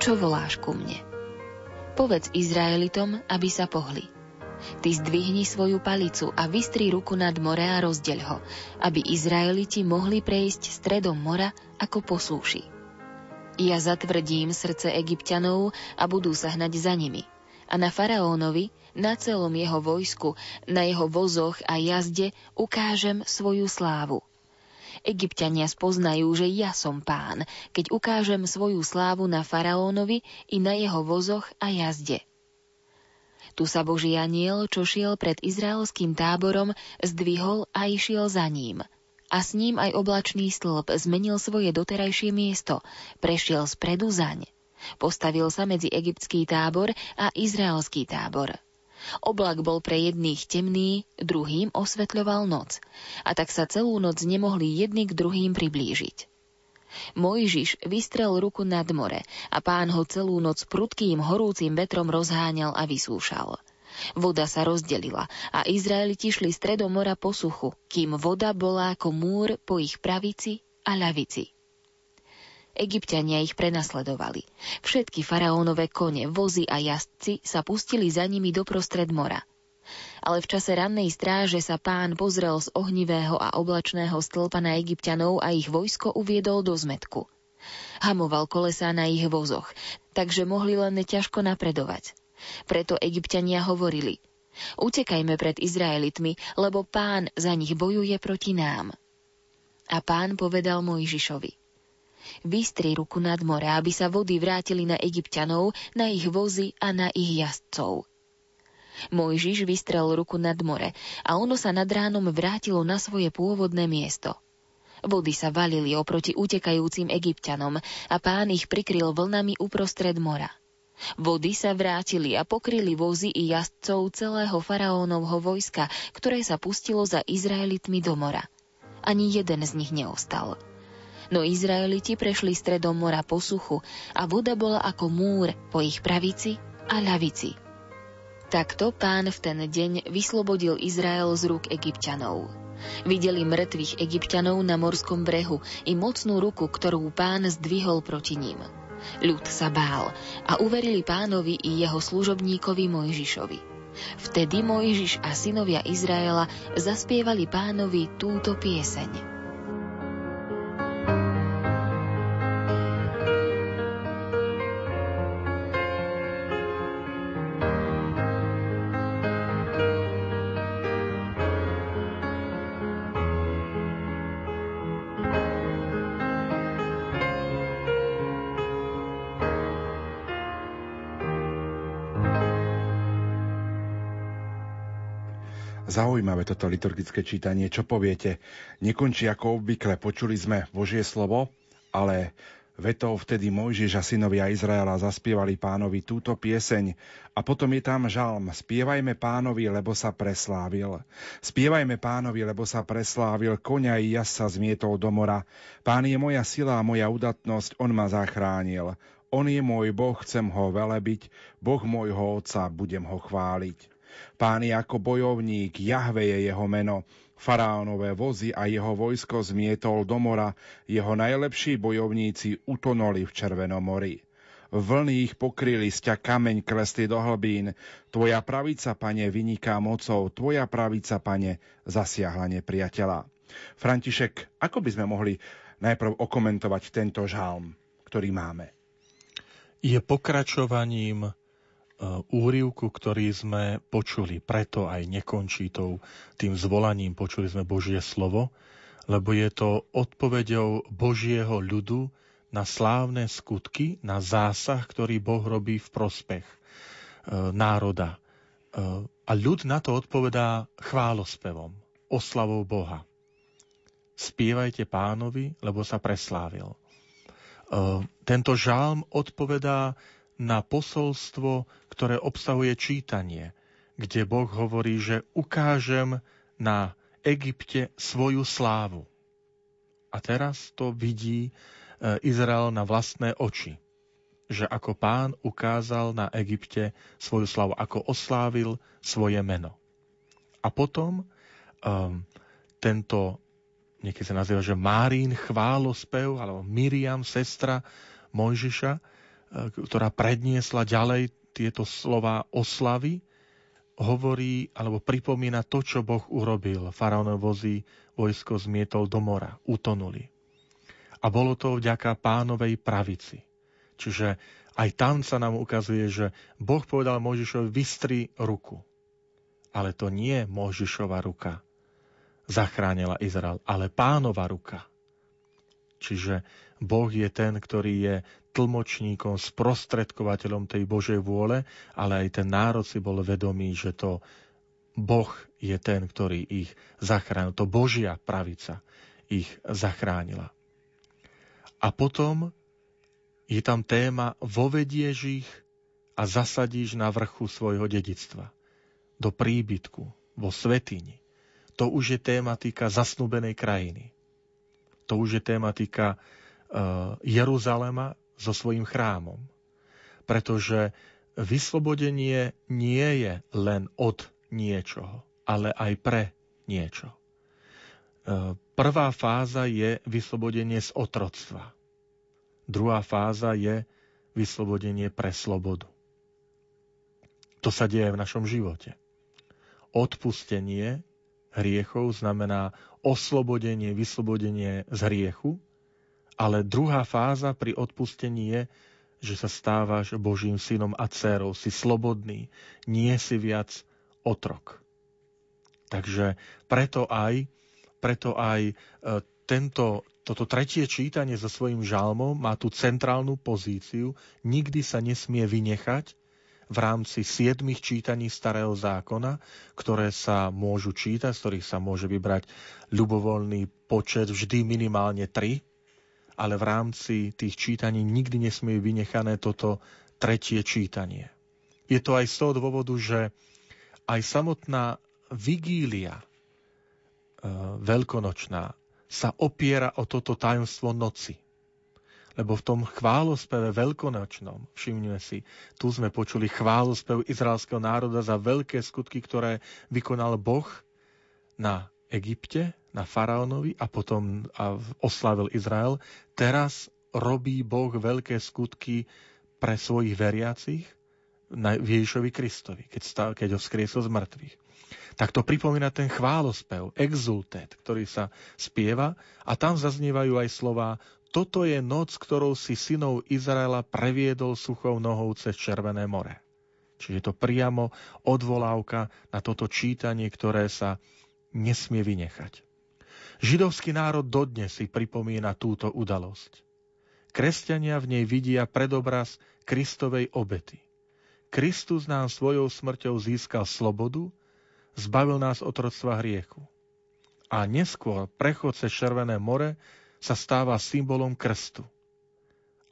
Čo voláš ku mne? Povedz Izraelitom, aby sa pohli. Ty zdvihni svoju palicu a vystri ruku nad more a rozdeľ ho, aby Izraeliti mohli prejsť stredom mora ako po súši. Ja zatvrdím srdce egyptianov a budú sa hnať za nimi. A na faraónovi, na celom jeho vojsku, na jeho vozoch a jazde ukážem svoju slávu. Egyptiania spoznajú, že ja som pán, keď ukážem svoju slávu na faraónovi i na jeho vozoch a jazde. Tu sa Boží aniel, čo šiel pred izraelským táborom, zdvihol a išiel za ním. A s ním aj oblačný stĺp zmenil svoje doterajšie miesto, prešiel spredu zaň. Postavil sa medzi egyptský tábor a izraelský tábor. Oblak bol pre jedných temný, druhým osvetľoval noc, a tak sa celú noc nemohli jedni k druhým priblížiť. Mojžiš vystrel ruku nad more a pán ho celú noc prudkým horúcim vetrom rozháňal a vysúšal. Voda sa rozdelila a Izraeliti šli stredom mora po suchu, kým voda bola ako múr po ich pravici a ľavici. Egyptiania ich prenasledovali. Všetky faraónové kone, vozy a jazdci sa pustili za nimi doprostred mora. Ale v čase rannej stráže sa pán pozrel z ohnivého a oblačného stĺpa na egyptianov a ich vojsko uviedol do zmetku. Hamoval kolesá na ich vozoch, takže mohli len ťažko napredovať. Preto egyptiania hovorili, utekajme pred Izraelitmi, lebo pán za nich bojuje proti nám. A pán povedal Mojžišovi, vystri ruku nad more, aby sa vody vrátili na egyptianov, na ich vozy a na ich jazdcov. Mojžiš vystrel ruku nad more a ono sa nad ránom vrátilo na svoje pôvodné miesto. Vody sa valili oproti utekajúcim egyptianom a pán ich prikryl vlnami uprostred mora. Vody sa vrátili a pokryli vozy i jazdcov celého faraónovho vojska, ktoré sa pustilo za Izraelitmi do mora. Ani jeden z nich neostal. No Izraeliti prešli stredom mora po suchu a voda bola ako múr po ich pravici a ľavici. Takto pán v ten deň vyslobodil Izrael z rúk egyptianov. Videli mŕtvych egyptianov na morskom brehu i mocnú ruku, ktorú pán zdvihol proti ním. Ľud sa bál a uverili pánovi i jeho služobníkovi Mojžišovi. Vtedy Mojžiš a synovia Izraela zaspievali pánovi túto pieseň. Zaujímavé toto liturgické čítanie. Čo poviete? Nekončí ako obvykle. Počuli sme Božie slovo, ale vetou vtedy Mojžiš a synovia Izraela zaspievali pánovi túto pieseň a potom je tam žalm Spievajme pánovi, lebo sa preslávil. Spievajme pánovi, lebo sa preslávil, koňa i jas sa zmietol do mora. Pán je moja sila a moja udatnosť, on ma zachránil. On je môj Boh, chcem ho velebiť, Boh môjho otca, budem ho chváliť. Pán je ako bojovník, Jahve je jeho meno. Faraónové vozy a jeho vojsko zmietol do mora, jeho najlepší bojovníci utonuli v Červenom mori. Vlny ich pokryli, sťa kameň klesli do hlbín. Tvoja pravica, pane, vyniká mocou, tvoja pravica, pane, zasiahla nepriateľa. František, ako by sme mohli najprv okomentovať tento žalm, ktorý máme? Je pokračovaním úrivku, ktorý sme počuli. Preto aj nekončí tou, tým zvolaním počuli sme Božie slovo, lebo je to odpoveďou Božieho ľudu na slávne skutky, na zásah, ktorý Boh robí v prospech e, národa. E, a ľud na to odpovedá chválospevom, oslavou Boha. Spievajte pánovi, lebo sa preslávil. Tento žálm odpovedá na posolstvo, ktoré obsahuje čítanie, kde Boh hovorí, že ukážem na Egypte svoju slávu. A teraz to vidí e, Izrael na vlastné oči, že ako pán ukázal na Egypte svoju slavu, ako oslávil svoje meno. A potom um, tento, niekedy sa nazýva, že Márín chválospev, alebo Miriam, sestra Mojžiša, ktorá predniesla ďalej tieto slova oslavy, hovorí alebo pripomína to, čo Boh urobil. Faraónov vozy vojsko zmietol do mora, utonuli. A bolo to vďaka pánovej pravici. Čiže aj tam sa nám ukazuje, že Boh povedal Možišovi, vystri ruku. Ale to nie Možišova ruka zachránila Izrael, ale pánova ruka. Čiže Boh je ten, ktorý je tlmočníkom, sprostredkovateľom tej Božej vôle, ale aj ten národ si bol vedomý, že to Boh je ten, ktorý ich zachránil. To Božia pravica ich zachránila. A potom je tam téma vovedieš ich a zasadíš na vrchu svojho dedictva, do príbytku, vo svetini. To už je tematika zasnúbenej krajiny. To už je tematika uh, Jeruzalema so svojím chrámom. Pretože vyslobodenie nie je len od niečoho, ale aj pre niečo. Uh, prvá fáza je vyslobodenie z otroctva. Druhá fáza je vyslobodenie pre slobodu. To sa deje v našom živote. Odpustenie hriechov znamená oslobodenie, vyslobodenie z hriechu, ale druhá fáza pri odpustení je, že sa stávaš Božím synom a dcerou, si slobodný, nie si viac otrok. Takže preto aj, preto aj e, tento, toto tretie čítanie so svojím žalmom má tú centrálnu pozíciu, nikdy sa nesmie vynechať v rámci siedmých čítaní Starého zákona, ktoré sa môžu čítať, z ktorých sa môže vybrať ľubovoľný počet, vždy minimálne tri, ale v rámci tých čítaní nikdy nesmie vynechané toto tretie čítanie. Je to aj z toho dôvodu, že aj samotná vigília e, veľkonočná sa opiera o toto tajomstvo noci. Lebo v tom chválospeve veľkonočnom, všimnime si, tu sme počuli chválospev izraelského národa za veľké skutky, ktoré vykonal Boh na Egypte, na faraónovi a potom a oslavil Izrael. Teraz robí Boh veľké skutky pre svojich veriacich na Ježišovi Kristovi, keď, stal, keď ho skriesol z mŕtvych. Tak to pripomína ten chválospev, exultet, ktorý sa spieva a tam zaznievajú aj slova toto je noc, ktorou si synov Izraela previedol suchou nohou cez Červené more. Čiže to priamo odvolávka na toto čítanie, ktoré sa nesmie vynechať. Židovský národ dodnes si pripomína túto udalosť. Kresťania v nej vidia predobraz Kristovej obety. Kristus nám svojou smrťou získal slobodu, zbavil nás otroctva hriechu. A neskôr prechod cez Červené more sa stáva symbolom krstu.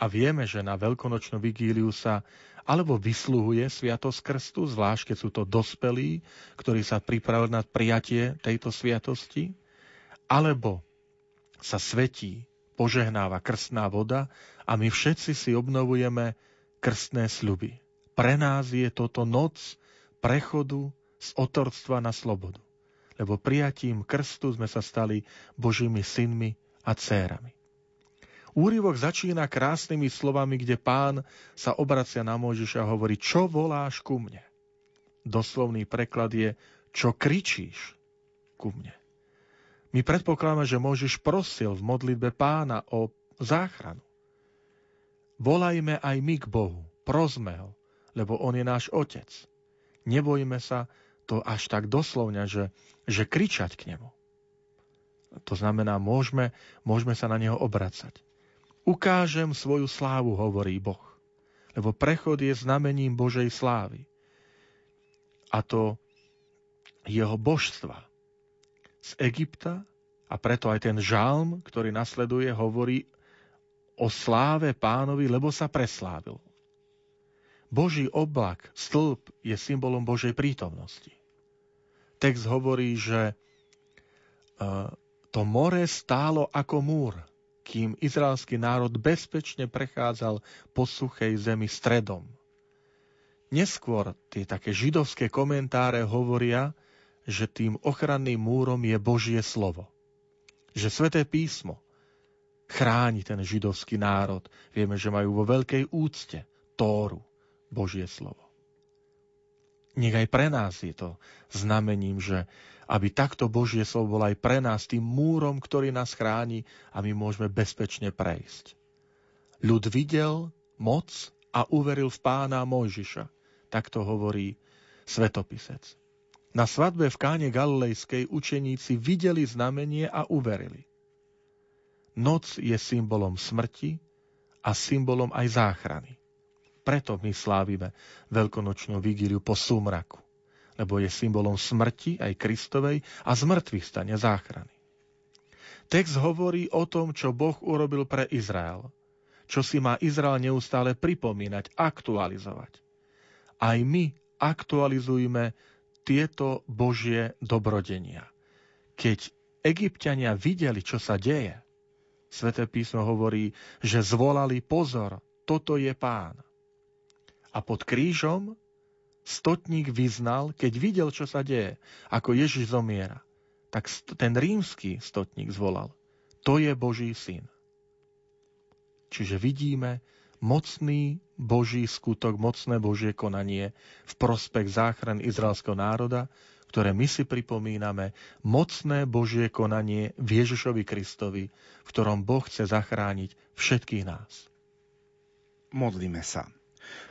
A vieme, že na veľkonočnú vigíliu sa alebo vysluhuje sviatosť krstu, zvlášť keď sú to dospelí, ktorí sa pripravili na prijatie tejto sviatosti, alebo sa svetí, požehnáva krstná voda a my všetci si obnovujeme krstné sľuby. Pre nás je toto noc prechodu z otorstva na slobodu. Lebo prijatím krstu sme sa stali Božími synmi a dcérami. Úryvok začína krásnymi slovami, kde pán sa obracia na Mojžiša a hovorí, čo voláš ku mne? Doslovný preklad je, čo kričíš ku mne. My predpokladáme, že Mojžiš prosil v modlitbe pána o záchranu. Volajme aj my k Bohu, prosme ho, lebo on je náš otec. Nebojme sa to až tak doslovne, že, že kričať k nemu. To znamená, môžeme, môžeme sa na neho obracať. Ukážem svoju slávu, hovorí Boh. Lebo prechod je znamením Božej slávy. A to jeho božstva z Egypta a preto aj ten žalm, ktorý nasleduje, hovorí o sláve pánovi, lebo sa preslávil. Boží oblak, stĺp je symbolom Božej prítomnosti. Text hovorí, že to more stálo ako múr, kým izraelský národ bezpečne prechádzal po suchej zemi stredom. Neskôr tie také židovské komentáre hovoria, že tým ochranným múrom je Božie slovo. Že sveté písmo chráni ten židovský národ. Vieme, že majú vo veľkej úcte Tóru, Božie slovo. Nech aj pre nás je to znamením, že aby takto Božie slovo bolo aj pre nás tým múrom, ktorý nás chráni a my môžeme bezpečne prejsť. Ľud videl moc a uveril v pána Mojžiša. Tak to hovorí svetopisec. Na svadbe v káne Galilejskej učeníci videli znamenie a uverili. Noc je symbolom smrti a symbolom aj záchrany. Preto my slávime veľkonočnú vigíliu po súmraku lebo je symbolom smrti aj Kristovej a zmrtvých stane záchrany. Text hovorí o tom, čo Boh urobil pre Izrael. Čo si má Izrael neustále pripomínať, aktualizovať. Aj my aktualizujme tieto Božie dobrodenia. Keď Egyptiania videli, čo sa deje, Sveté písmo hovorí, že zvolali pozor, toto je pán. A pod krížom stotník vyznal, keď videl, čo sa deje, ako Ježiš zomiera, tak ten rímsky stotník zvolal, to je Boží syn. Čiže vidíme mocný Boží skutok, mocné Božie konanie v prospech záchran izraelského národa, ktoré my si pripomíname, mocné Božie konanie v Ježišovi Kristovi, v ktorom Boh chce zachrániť všetkých nás. Modlíme sa.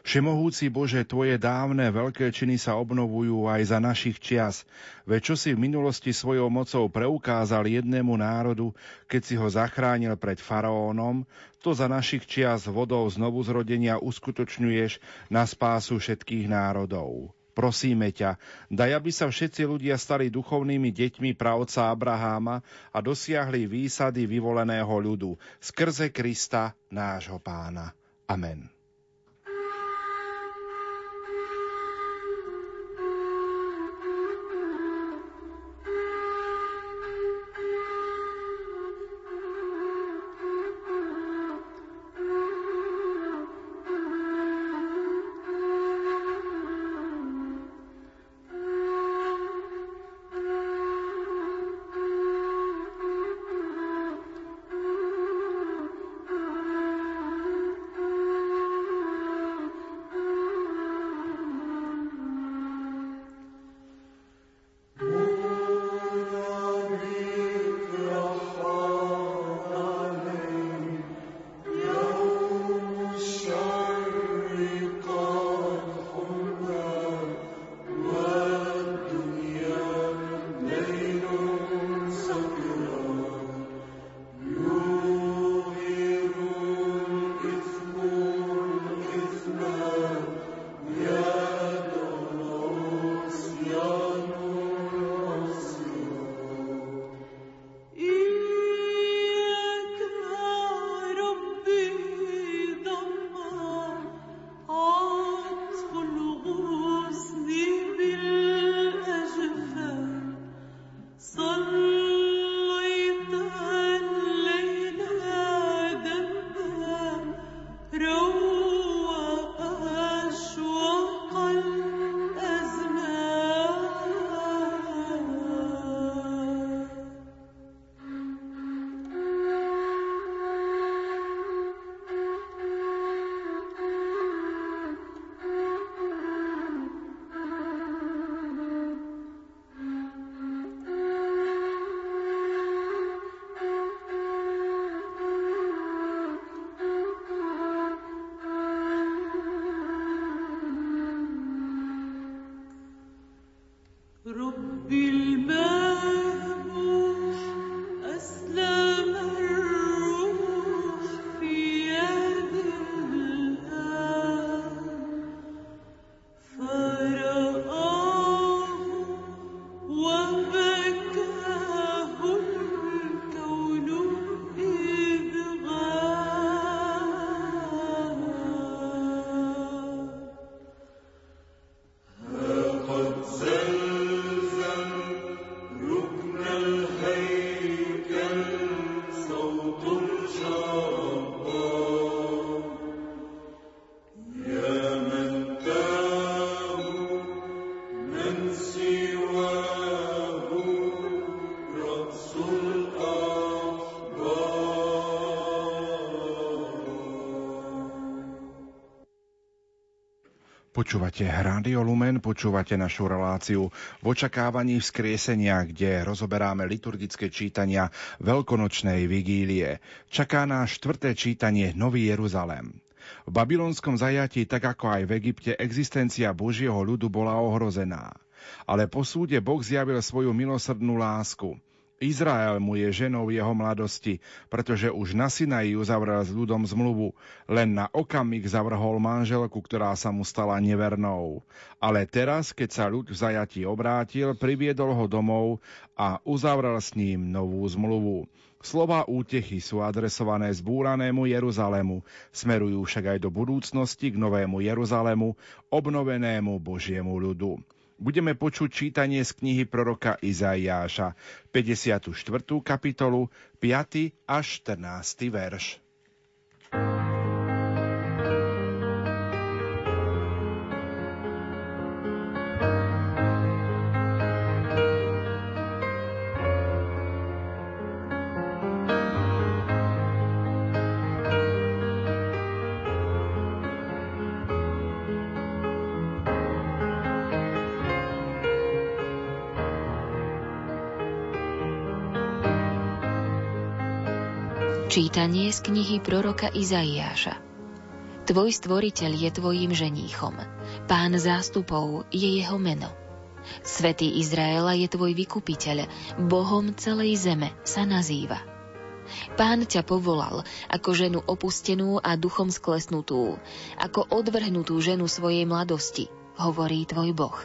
Všemohúci Bože, Tvoje dávne veľké činy sa obnovujú aj za našich čias. Veď čo si v minulosti svojou mocou preukázal jednému národu, keď si ho zachránil pred faraónom, to za našich čias vodou znovu zrodenia uskutočňuješ na spásu všetkých národov. Prosíme ťa, daj, aby sa všetci ľudia stali duchovnými deťmi pravca Abraháma a dosiahli výsady vyvoleného ľudu skrze Krista, nášho pána. Amen. Počúvate Rádio Lumen, počúvate našu reláciu v očakávaní vzkriesenia, kde rozoberáme liturgické čítania veľkonočnej vigílie. Čaká nás štvrté čítanie Nový Jeruzalém. V babylonskom zajatí, tak ako aj v Egypte, existencia Božieho ľudu bola ohrozená. Ale po súde Boh zjavil svoju milosrdnú lásku. Izrael mu je ženou jeho mladosti, pretože už na Sinaji uzavrel s ľudom zmluvu. Len na okamih zavrhol manželku, ktorá sa mu stala nevernou. Ale teraz, keď sa ľud v zajatí obrátil, priviedol ho domov a uzavrel s ním novú zmluvu. Slova útechy sú adresované zbúranému Jeruzalému, smerujú však aj do budúcnosti k novému Jeruzalému, obnovenému Božiemu ľudu budeme počuť čítanie z knihy proroka Izaiáša, 54. kapitolu, 5. až 14. verš. Čítanie z knihy proroka Izaiáša Tvoj stvoriteľ je tvojim ženíchom. Pán zástupov je jeho meno. Svetý Izraela je tvoj vykupiteľ, Bohom celej zeme sa nazýva. Pán ťa povolal ako ženu opustenú a duchom sklesnutú, ako odvrhnutú ženu svojej mladosti, hovorí tvoj Boh.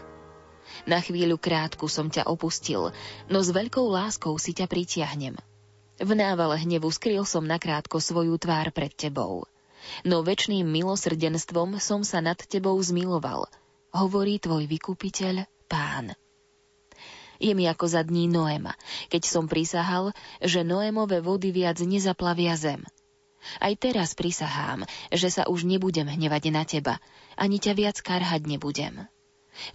Na chvíľu krátku som ťa opustil, no s veľkou láskou si ťa pritiahnem – v návale hnevu skryl som nakrátko svoju tvár pred tebou. No väčšným milosrdenstvom som sa nad tebou zmiloval, hovorí tvoj vykupiteľ, pán. Je mi ako za dní Noema, keď som prisahal, že Noemové vody viac nezaplavia zem. Aj teraz prisahám, že sa už nebudem hnevať na teba, ani ťa viac karhať nebudem.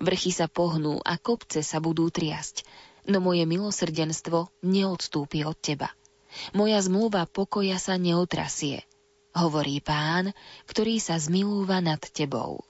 Vrchy sa pohnú a kopce sa budú triasť, no moje milosrdenstvo neodstúpi od teba. Moja zmluva pokoja sa neotrasie, hovorí pán, ktorý sa zmilúva nad tebou.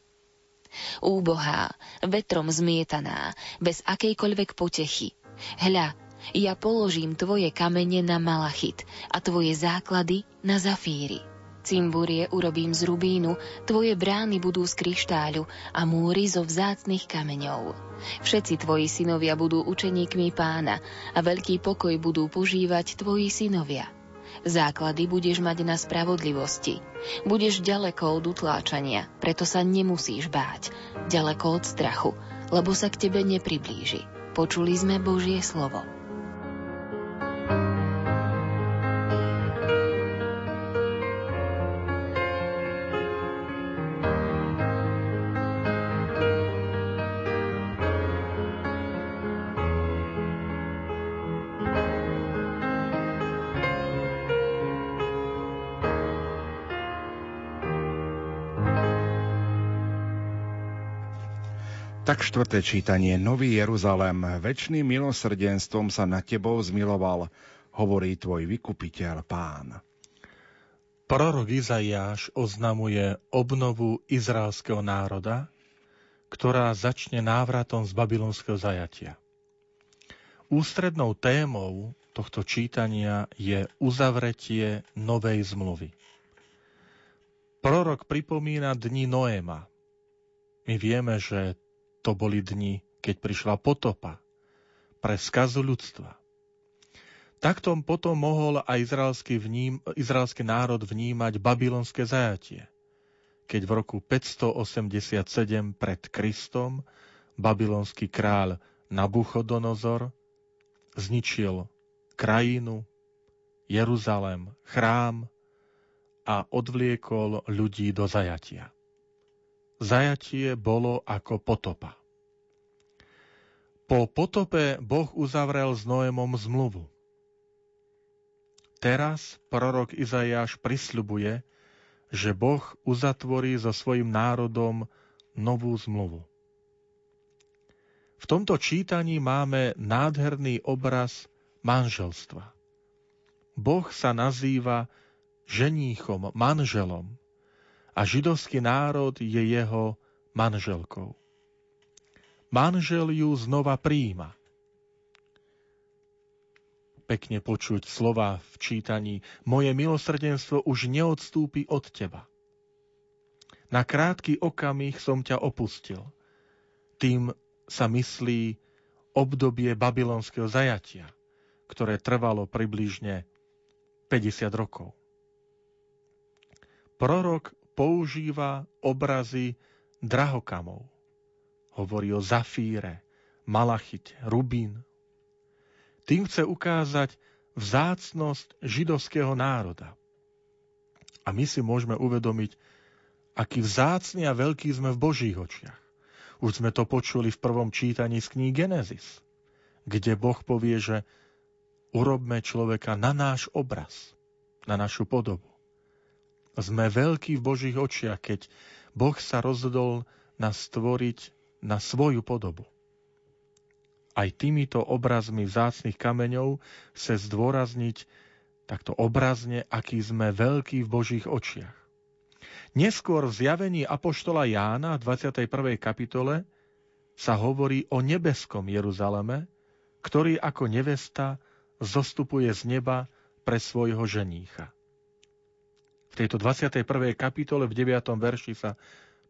Úbohá, vetrom zmietaná, bez akejkoľvek potechy. Hľa, ja položím tvoje kamene na malachit a tvoje základy na zafíry. Cimbúrie urobím z rubínu, tvoje brány budú z kryštáľu a múry zo vzácnych kameňov. Všetci tvoji synovia budú učeníkmi pána a veľký pokoj budú požívať tvoji synovia. Základy budeš mať na spravodlivosti. Budeš ďaleko od utláčania, preto sa nemusíš báť. Ďaleko od strachu, lebo sa k tebe nepriblíži. Počuli sme Božie slovo. Tak štvrté čítanie. Nový Jeruzalém, väčšným milosrdenstvom sa na tebou zmiloval, hovorí tvoj vykupiteľ pán. Prorok Izaiáš oznamuje obnovu izraelského národa, ktorá začne návratom z babylonského zajatia. Ústrednou témou tohto čítania je uzavretie novej zmluvy. Prorok pripomína dni Noéma. My vieme, že to boli dni, keď prišla potopa pre skazu ľudstva. Takto potom mohol aj izraelský, vním, izraelský národ vnímať babylonské zajatie, keď v roku 587 pred Kristom babylonský kráľ Nabuchodonozor zničil krajinu, Jeruzalem, chrám a odvliekol ľudí do zajatia. Zajatie bolo ako potopa. Po potope Boh uzavrel s Noémom zmluvu. Teraz prorok Izajáš prisľubuje, že Boh uzatvorí so svojim národom novú zmluvu. V tomto čítaní máme nádherný obraz manželstva. Boh sa nazýva ženíchom, manželom a židovský národ je jeho manželkou. Manžel ju znova príjima. Pekne počuť slova v čítaní Moje milosrdenstvo už neodstúpi od teba. Na krátky okamih som ťa opustil. Tým sa myslí obdobie babylonského zajatia, ktoré trvalo približne 50 rokov. Prorok používa obrazy drahokamov. Hovorí o zafíre, malachite, rubín. Tým chce ukázať vzácnosť židovského národa. A my si môžeme uvedomiť, aký vzácný a veľký sme v Božích očiach. Už sme to počuli v prvom čítaní z kníh Genesis, kde Boh povie, že urobme človeka na náš obraz, na našu podobu. Sme veľkí v Božích očiach, keď Boh sa rozhodol nás stvoriť na svoju podobu. Aj týmito obrazmi vzácných kameňov chce zdôrazniť takto obrazne, aký sme veľkí v Božích očiach. Neskôr v zjavení Apoštola Jána v 21. kapitole sa hovorí o nebeskom Jeruzaleme, ktorý ako nevesta zostupuje z neba pre svojho ženícha. V tejto 21. kapitole v 9. verši sa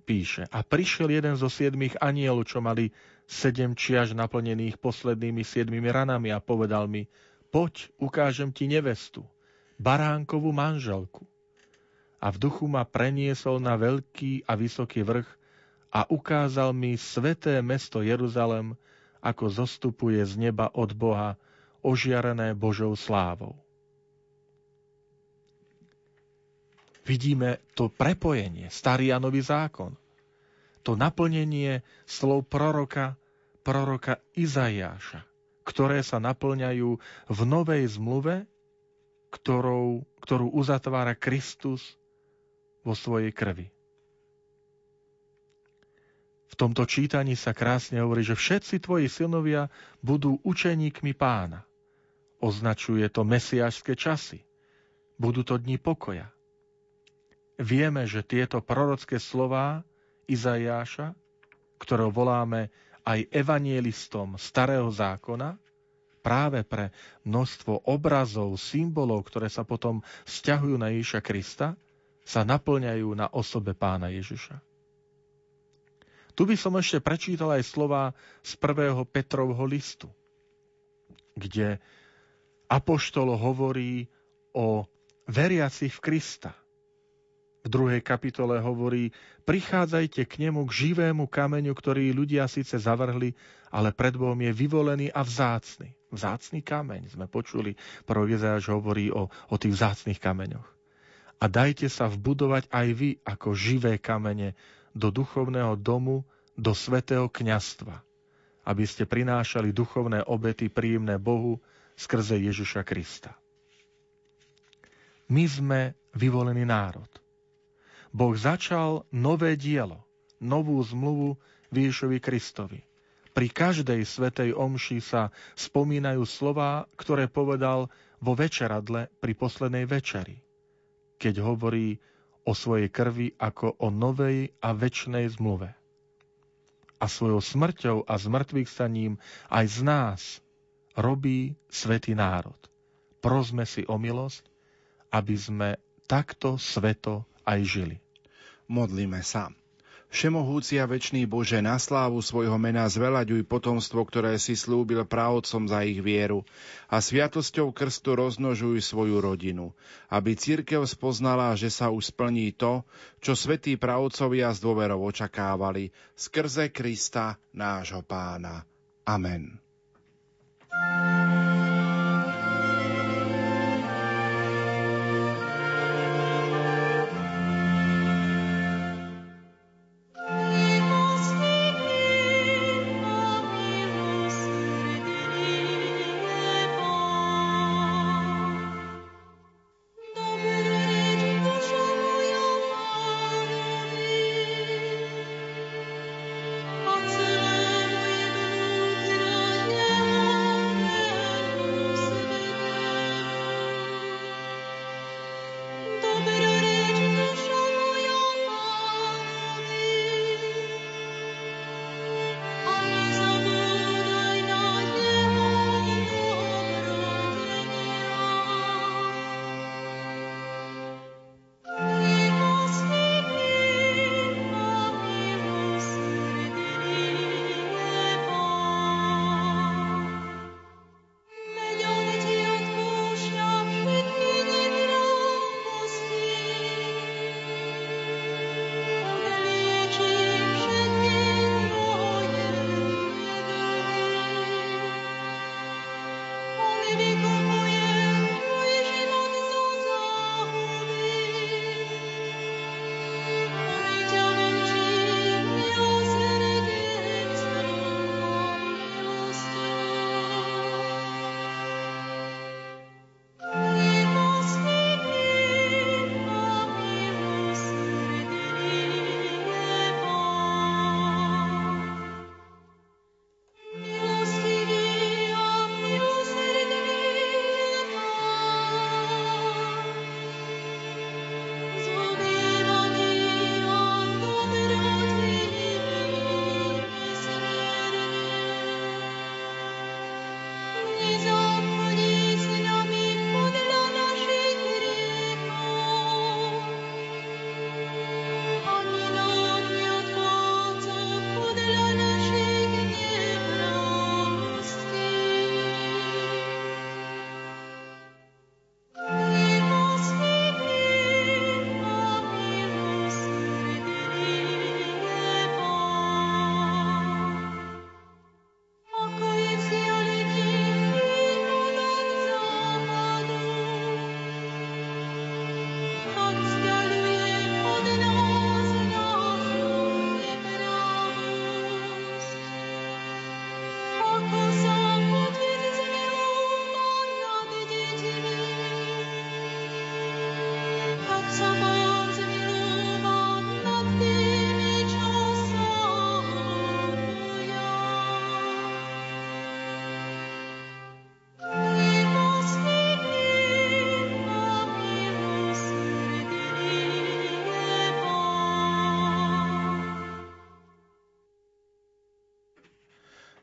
píše A prišiel jeden zo siedmých anielov, čo mali sedem čiaž naplnených poslednými siedmimi ranami a povedal mi, poď, ukážem ti nevestu, baránkovú manželku. A v duchu ma preniesol na veľký a vysoký vrch a ukázal mi sveté mesto Jeruzalem, ako zostupuje z neba od Boha, ožiarené Božou slávou. Vidíme to prepojenie, starý a nový zákon. To naplnenie slov proroka, proroka Izajáša, ktoré sa naplňajú v novej zmluve, ktorou, ktorú uzatvára Kristus vo svojej krvi. V tomto čítaní sa krásne hovorí, že všetci tvoji synovia budú učeníkmi pána. Označuje to mesiašské časy. Budú to dni pokoja. Vieme, že tieto prorocké slová Izajáša, ktoré voláme aj evanielistom starého zákona, práve pre množstvo obrazov, symbolov, ktoré sa potom vzťahujú na Ježiša Krista, sa naplňajú na osobe pána Ježiša. Tu by som ešte prečítal aj slova z prvého Petrovho listu, kde Apoštol hovorí o veriacich v Krista – v druhej kapitole hovorí, prichádzajte k nemu k živému kameňu, ktorý ľudia síce zavrhli, ale pred Bohom je vyvolený a vzácny. Vzácný kameň, sme počuli, prorok Jezáš hovorí o, o tých vzácných kameňoch. A dajte sa vbudovať aj vy ako živé kamene do duchovného domu, do svetého kňastva, aby ste prinášali duchovné obety príjemné Bohu skrze Ježiša Krista. My sme vyvolený národ. Boh začal nové dielo, novú zmluvu Ježišovi Kristovi. Pri každej svetej omši sa spomínajú slová, ktoré povedal vo večeradle pri poslednej večeri, keď hovorí o svojej krvi ako o novej a väčšnej zmluve. A svojou smrťou a zmrtvých sa ním aj z nás robí svetý národ. Prosme si o milosť, aby sme takto sveto aj žili. Modlíme sa. Všemohúci a večný Bože, na slávu svojho mena zvelaďuj potomstvo, ktoré si slúbil právcom za ich vieru a sviatosťou krstu roznožuj svoju rodinu, aby církev spoznala, že sa už splní to, čo svetí právcovia z dôverov očakávali, skrze Krista, nášho pána. Amen. Thank.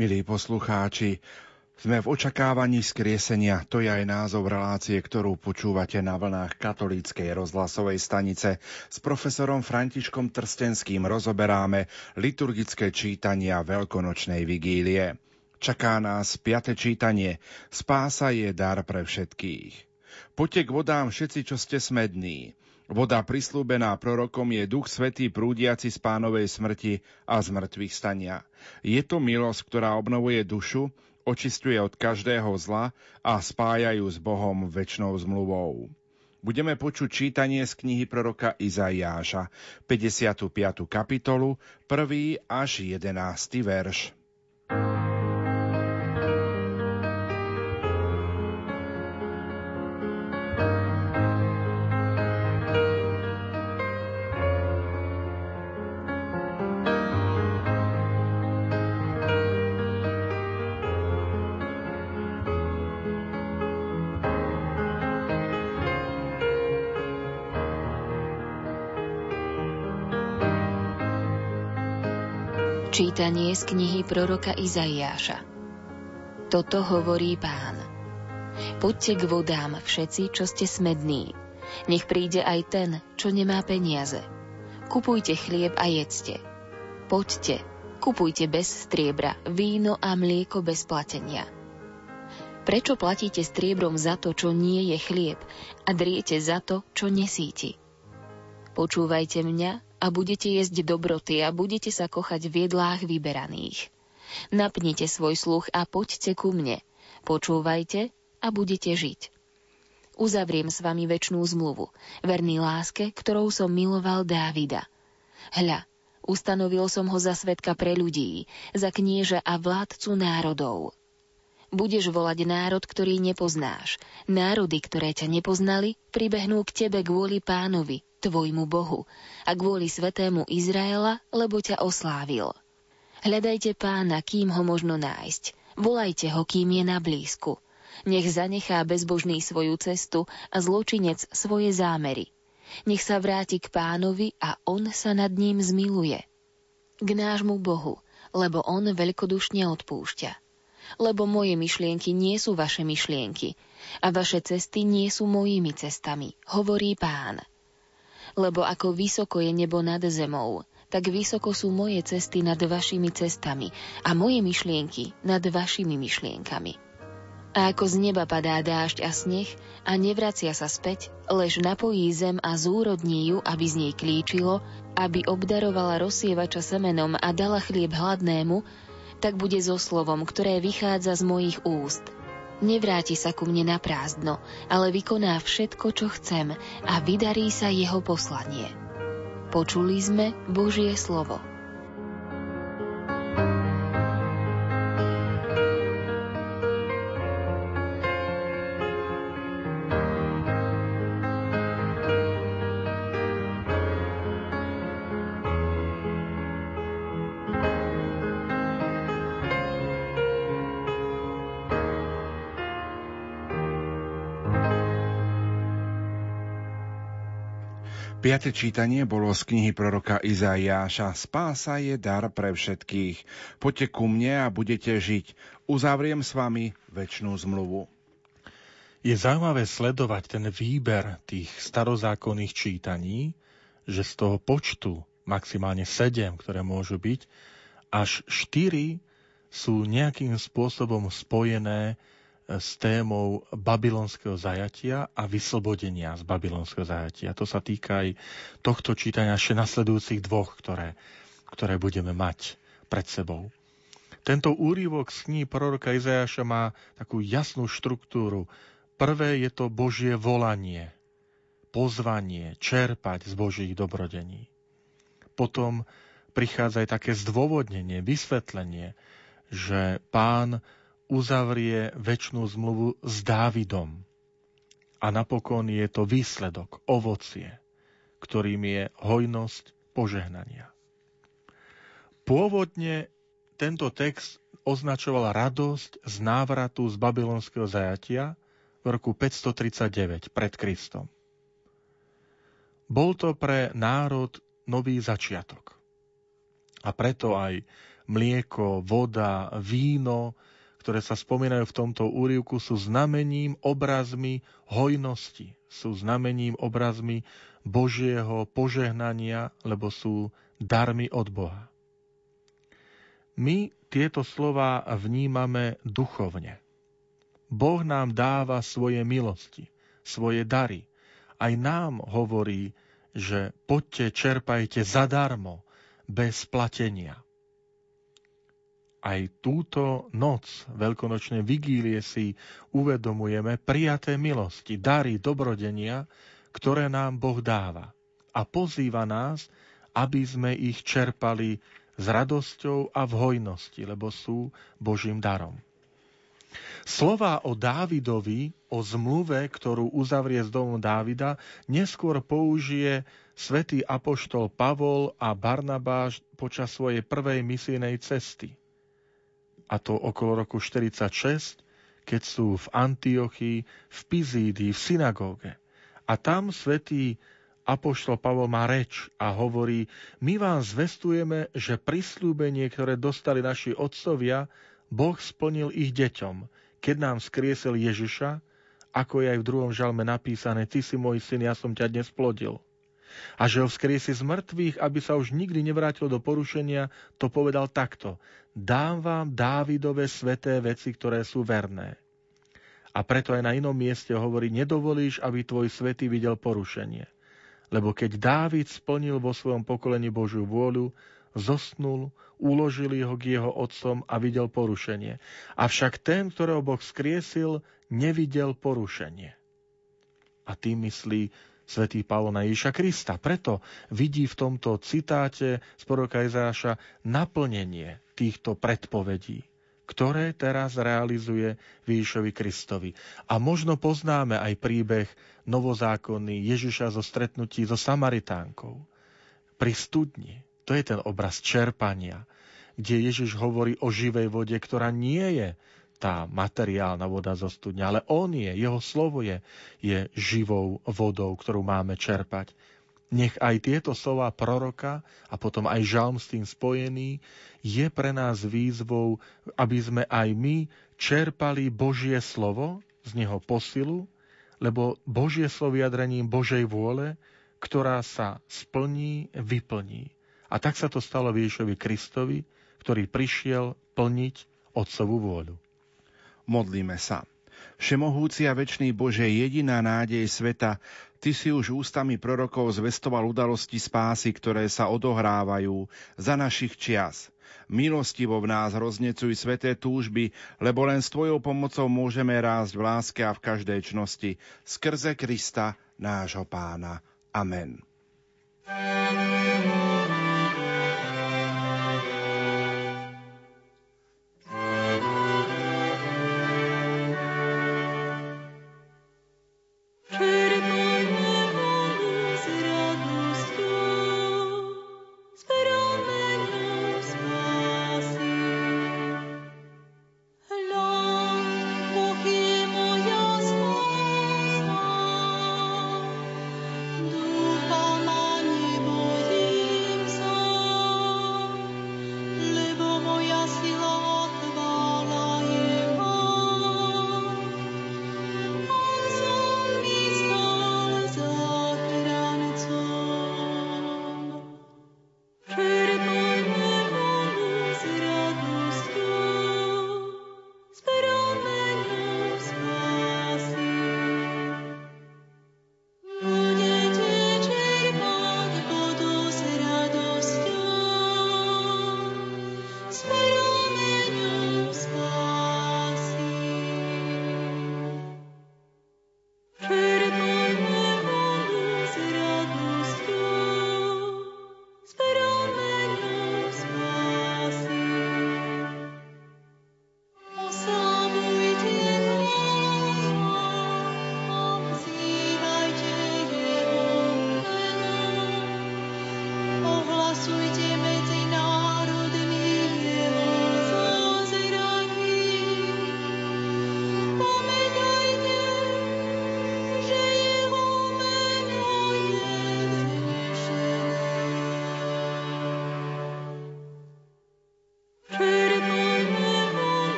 Milí poslucháči, sme v očakávaní skriesenia, to je aj názov relácie, ktorú počúvate na vlnách katolíckej rozhlasovej stanice. S profesorom Františkom Trstenským rozoberáme liturgické čítania veľkonočnej vigílie. Čaká nás piate čítanie. Spása je dar pre všetkých. Poďte k vodám všetci, čo ste smední. Voda prislúbená prorokom je duch svetý prúdiaci z pánovej smrti a z mŕtvych stania. Je to milosť, ktorá obnovuje dušu, očistuje od každého zla a spája ju s Bohom väčšnou zmluvou. Budeme počuť čítanie z knihy proroka Izaiáša, 55. kapitolu, 1. až 11. verš. Čítanie z knihy proroka Izaiáša Toto hovorí pán. Poďte k vodám všetci, čo ste smední. Nech príde aj ten, čo nemá peniaze. Kupujte chlieb a jedzte. Poďte, kupujte bez striebra, víno a mlieko bez platenia. Prečo platíte striebrom za to, čo nie je chlieb a driete za to, čo nesíti? Počúvajte mňa a budete jesť dobroty a budete sa kochať v jedlách vyberaných. Napnite svoj sluch a poďte ku mne. Počúvajte a budete žiť. Uzavriem s vami väčšnú zmluvu, verný láske, ktorou som miloval Dávida. Hľa, ustanovil som ho za svetka pre ľudí, za knieža a vládcu národov. Budeš volať národ, ktorý nepoznáš. Národy, ktoré ťa nepoznali, pribehnú k tebe kvôli pánovi, tvojmu Bohu, a kvôli svetému Izraela, lebo ťa oslávil. Hľadajte pána, kým ho možno nájsť. Volajte ho, kým je na blízku. Nech zanechá bezbožný svoju cestu a zločinec svoje zámery. Nech sa vráti k pánovi a on sa nad ním zmiluje. K nášmu Bohu, lebo on veľkodušne odpúšťa. Lebo moje myšlienky nie sú vaše myšlienky a vaše cesty nie sú mojimi cestami, hovorí pán lebo ako vysoko je nebo nad zemou, tak vysoko sú moje cesty nad vašimi cestami a moje myšlienky nad vašimi myšlienkami. A ako z neba padá dážď a sneh a nevracia sa späť, lež napojí zem a zúrodní ju, aby z nej klíčilo, aby obdarovala rozsievača semenom a dala chlieb hladnému, tak bude so slovom, ktoré vychádza z mojich úst – Nevráti sa ku mne na prázdno, ale vykoná všetko, čo chcem a vydarí sa jeho poslanie. Počuli sme Božie slovo. Piate čítanie bolo z knihy proroka Izaiáša Spása je dar pre všetkých. Poďte ku mne a budete žiť. Uzavriem s vami väčšnú zmluvu. Je zaujímavé sledovať ten výber tých starozákonných čítaní, že z toho počtu maximálne 7, ktoré môžu byť, až 4 sú nejakým spôsobom spojené s témou babylonského zajatia a vyslobodenia z babylonského zajatia. To sa týka aj tohto čítania ešte nasledujúcich dvoch, ktoré, ktoré budeme mať pred sebou. Tento úrivok z knihy proroka Izajaša má takú jasnú štruktúru. Prvé je to Božie volanie, pozvanie, čerpať z Božích dobrodení. Potom prichádza aj také zdôvodnenie, vysvetlenie, že pán uzavrie väčšnú zmluvu s Dávidom. A napokon je to výsledok, ovocie, ktorým je hojnosť požehnania. Pôvodne tento text označoval radosť z návratu z babylonského zajatia v roku 539 pred Kristom. Bol to pre národ nový začiatok. A preto aj mlieko, voda, víno, ktoré sa spomínajú v tomto úrivku, sú znamením, obrazmi hojnosti, sú znamením, obrazmi Božieho požehnania, lebo sú darmi od Boha. My tieto slova vnímame duchovne. Boh nám dáva svoje milosti, svoje dary. Aj nám hovorí, že poďte, čerpajte zadarmo, bez platenia. Aj túto noc veľkonočnej vigílie si uvedomujeme prijaté milosti, dary, dobrodenia, ktoré nám Boh dáva. A pozýva nás, aby sme ich čerpali s radosťou a v hojnosti, lebo sú Božím darom. Slova o Dávidovi, o zmluve, ktorú uzavrie s domom Dávida, neskôr použije svätý apoštol Pavol a Barnabáš počas svojej prvej misijnej cesty. A to okolo roku 46, keď sú v Antiochii, v Pizídii, v synagóge. A tam svätý Apoštol Pavol má reč a hovorí, my vám zvestujeme, že prislúbenie, ktoré dostali naši otcovia, Boh splnil ich deťom, keď nám skriesel Ježiša, ako je aj v druhom žalme napísané, ty si môj syn, ja som ťa dnes plodil. A že ho vzkriesi z mŕtvych, aby sa už nikdy nevrátil do porušenia, to povedal takto. Dám vám Dávidové sveté veci, ktoré sú verné. A preto aj na inom mieste hovorí, nedovolíš, aby tvoj svetý videl porušenie. Lebo keď Dávid splnil vo svojom pokolení Božiu vôľu, zosnul, uložili ho k jeho otcom a videl porušenie. Avšak ten, ktorého Boh skriesil, nevidel porušenie. A tým myslí svätý Pavol na Ježiša Krista. Preto vidí v tomto citáte z proroka Izáša naplnenie týchto predpovedí ktoré teraz realizuje Ježišovi Kristovi. A možno poznáme aj príbeh novozákonný Ježiša zo stretnutí so Samaritánkou. Pri studni, to je ten obraz čerpania, kde Ježiš hovorí o živej vode, ktorá nie je tá materiálna voda zo studňa, ale on je, jeho slovo je, je živou vodou, ktorú máme čerpať. Nech aj tieto slova proroka a potom aj žalm s tým spojený je pre nás výzvou, aby sme aj my čerpali Božie slovo, z neho posilu, lebo Božie slovo vyjadrením Božej vôle, ktorá sa splní, vyplní. A tak sa to stalo Ježišovi Kristovi, ktorý prišiel plniť Otcovú vôľu. Modlíme sa. Všemohúci a večný Bože, jediná nádej sveta, Ty si už ústami prorokov zvestoval udalosti spásy, ktoré sa odohrávajú za našich čias. Milostivo v nás roznecuj sveté túžby, lebo len s Tvojou pomocou môžeme rásť v láske a v každej čnosti. Skrze Krista, nášho pána. Amen. thank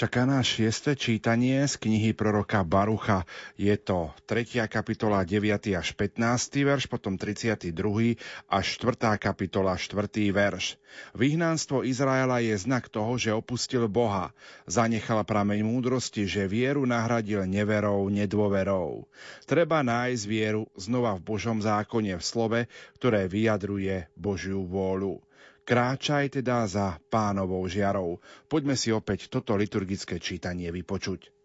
Čaká nás šieste čítanie z knihy proroka Barucha. Je to 3. kapitola 9. až 15. verš, potom 32. až 4. kapitola 4. verš. Vyhnánstvo Izraela je znak toho, že opustil Boha. Zanechal prameň múdrosti, že vieru nahradil neverou, nedôverou. Treba nájsť vieru znova v Božom zákone v slove, ktoré vyjadruje Božiu vôľu. Kráčaj teda za pánovou žiarou. Poďme si opäť toto liturgické čítanie vypočuť.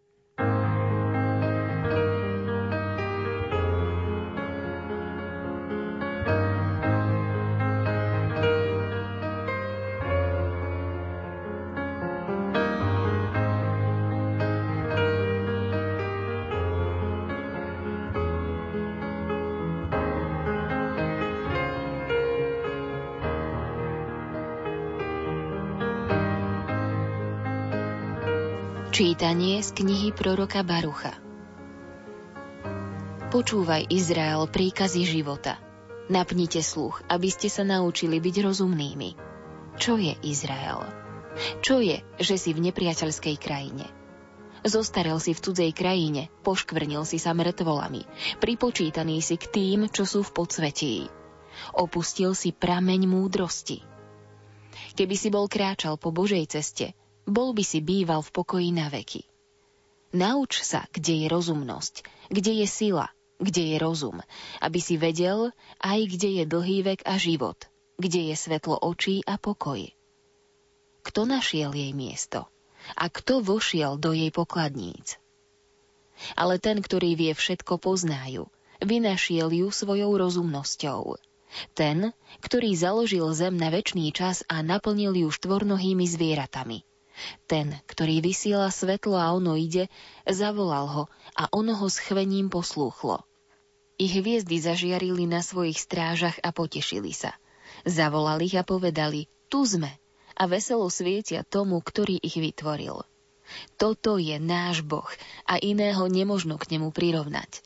Čítanie z knihy proroka Barucha Počúvaj, Izrael, príkazy života. Napnite sluch, aby ste sa naučili byť rozumnými. Čo je Izrael? Čo je, že si v nepriateľskej krajine? Zostarel si v cudzej krajine, poškvrnil si sa mŕtvolami, pripočítaný si k tým, čo sú v podsvetí. Opustil si prameň múdrosti. Keby si bol kráčal po Božej ceste, bol by si býval v pokoji na veky. Nauč sa, kde je rozumnosť, kde je sila, kde je rozum, aby si vedel aj kde je dlhý vek a život, kde je svetlo očí a pokoj. Kto našiel jej miesto? A kto vošiel do jej pokladníc? Ale ten, ktorý vie všetko poznajú, vynašiel ju svojou rozumnosťou. Ten, ktorý založil zem na väčší čas a naplnil ju štvornohými zvieratami – ten, ktorý vysiela svetlo a ono ide, zavolal ho a ono ho s chvením poslúchlo. Ich hviezdy zažiarili na svojich strážach a potešili sa. Zavolali ich a povedali, tu sme a veselo svietia tomu, ktorý ich vytvoril. Toto je náš Boh a iného nemožno k nemu prirovnať.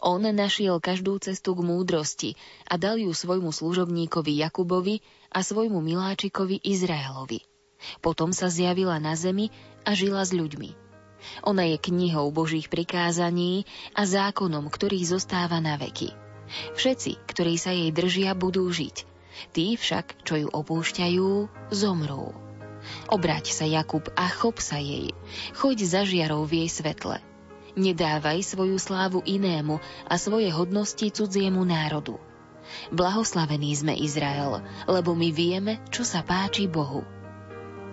On našiel každú cestu k múdrosti a dal ju svojmu služobníkovi Jakubovi a svojmu miláčikovi Izraelovi. Potom sa zjavila na zemi a žila s ľuďmi. Ona je knihou Božích prikázaní a zákonom, ktorý zostáva na veky. Všetci, ktorí sa jej držia, budú žiť. Tí však, čo ju opúšťajú, zomrú. Obráť sa, Jakub, a chop sa jej. Choď za žiarou v jej svetle. Nedávaj svoju slávu inému a svoje hodnosti cudziemu národu. Blahoslavení sme Izrael, lebo my vieme, čo sa páči Bohu.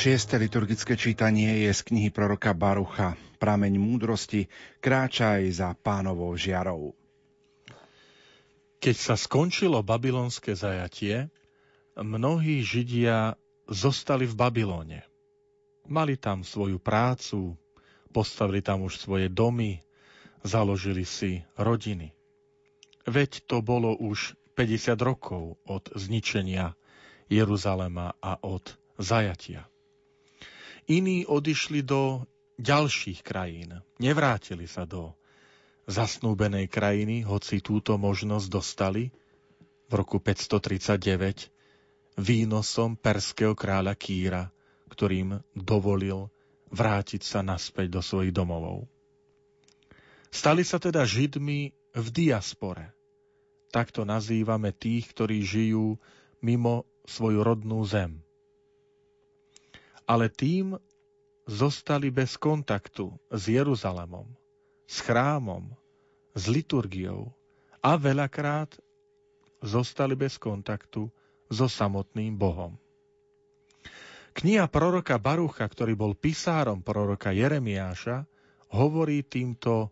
Šieste liturgické čítanie je z knihy proroka Barucha. Prameň múdrosti, kráčaj za pánovou žiarou. Keď sa skončilo babylonské zajatie, mnohí Židia zostali v Babylone. Mali tam svoju prácu, postavili tam už svoje domy, založili si rodiny. Veď to bolo už 50 rokov od zničenia Jeruzalema a od zajatia. Iní odišli do ďalších krajín. Nevrátili sa do zasnúbenej krajiny, hoci túto možnosť dostali v roku 539 výnosom perského kráľa Kýra, ktorým dovolil vrátiť sa naspäť do svojich domovov. Stali sa teda Židmi v diaspore. Takto nazývame tých, ktorí žijú mimo svoju rodnú zem ale tým zostali bez kontaktu s Jeruzalemom, s chrámom, s liturgiou a veľakrát zostali bez kontaktu so samotným Bohom. Kniha proroka Barucha, ktorý bol pisárom proroka Jeremiáša, hovorí týmto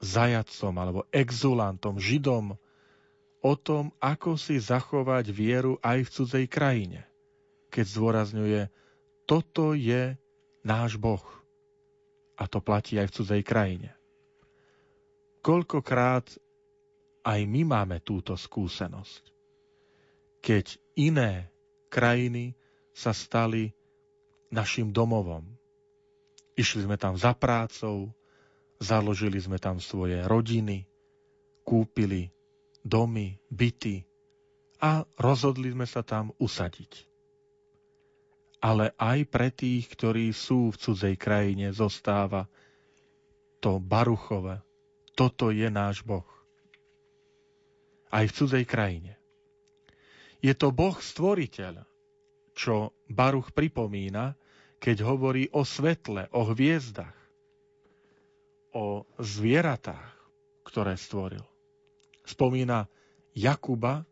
zajacom alebo exulantom, židom o tom, ako si zachovať vieru aj v cudzej krajine, keď zdôrazňuje, toto je náš Boh. A to platí aj v cudzej krajine. Koľkokrát aj my máme túto skúsenosť. Keď iné krajiny sa stali našim domovom. Išli sme tam za prácou, založili sme tam svoje rodiny, kúpili domy, byty a rozhodli sme sa tam usadiť. Ale aj pre tých, ktorí sú v cudzej krajine, zostáva to Baruchové. Toto je náš Boh. Aj v cudzej krajine. Je to Boh stvoriteľ, čo Baruch pripomína, keď hovorí o svetle, o hviezdach, o zvieratách, ktoré stvoril. Spomína Jakuba,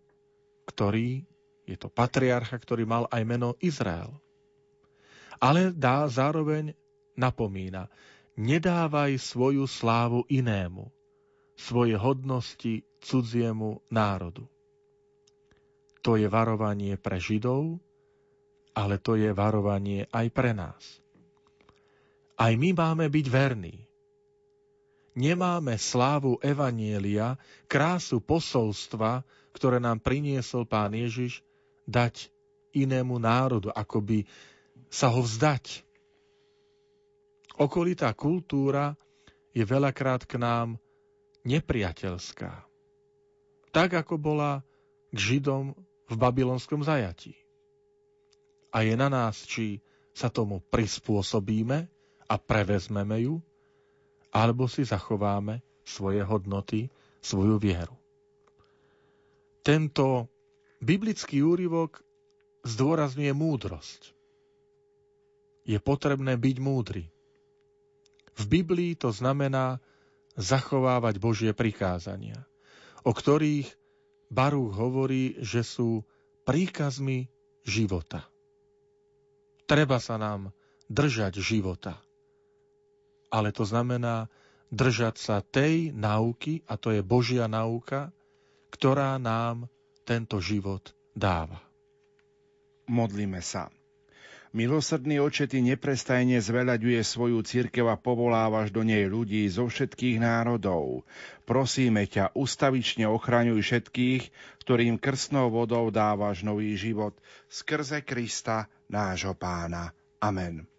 ktorý je to patriarcha, ktorý mal aj meno Izrael. Ale dá zároveň napomína, nedávaj svoju slávu inému, svoje hodnosti cudziemu národu. To je varovanie pre Židov, ale to je varovanie aj pre nás. Aj my máme byť verní. Nemáme slávu Evanielia, krásu posolstva, ktoré nám priniesol Pán Ježiš, dať inému národu, akoby sa ho vzdať. Okolitá kultúra je veľakrát k nám nepriateľská. Tak, ako bola k Židom v babylonskom zajatí. A je na nás, či sa tomu prispôsobíme a prevezmeme ju, alebo si zachováme svoje hodnoty, svoju vieru. Tento biblický úryvok zdôrazňuje múdrosť. Je potrebné byť múdry. V Biblii to znamená zachovávať Božie prikázania, o ktorých Baruch hovorí, že sú príkazmi života. Treba sa nám držať života. Ale to znamená držať sa tej nauky, a to je Božia nauka, ktorá nám tento život dáva. Modlíme sa. Milosrdný oče, ty neprestajne zveľaďuje svoju církev a povolávaš do nej ľudí zo všetkých národov. Prosíme ťa, ustavične ochraňuj všetkých, ktorým krstnou vodou dávaš nový život skrze Krista, nášho pána. Amen.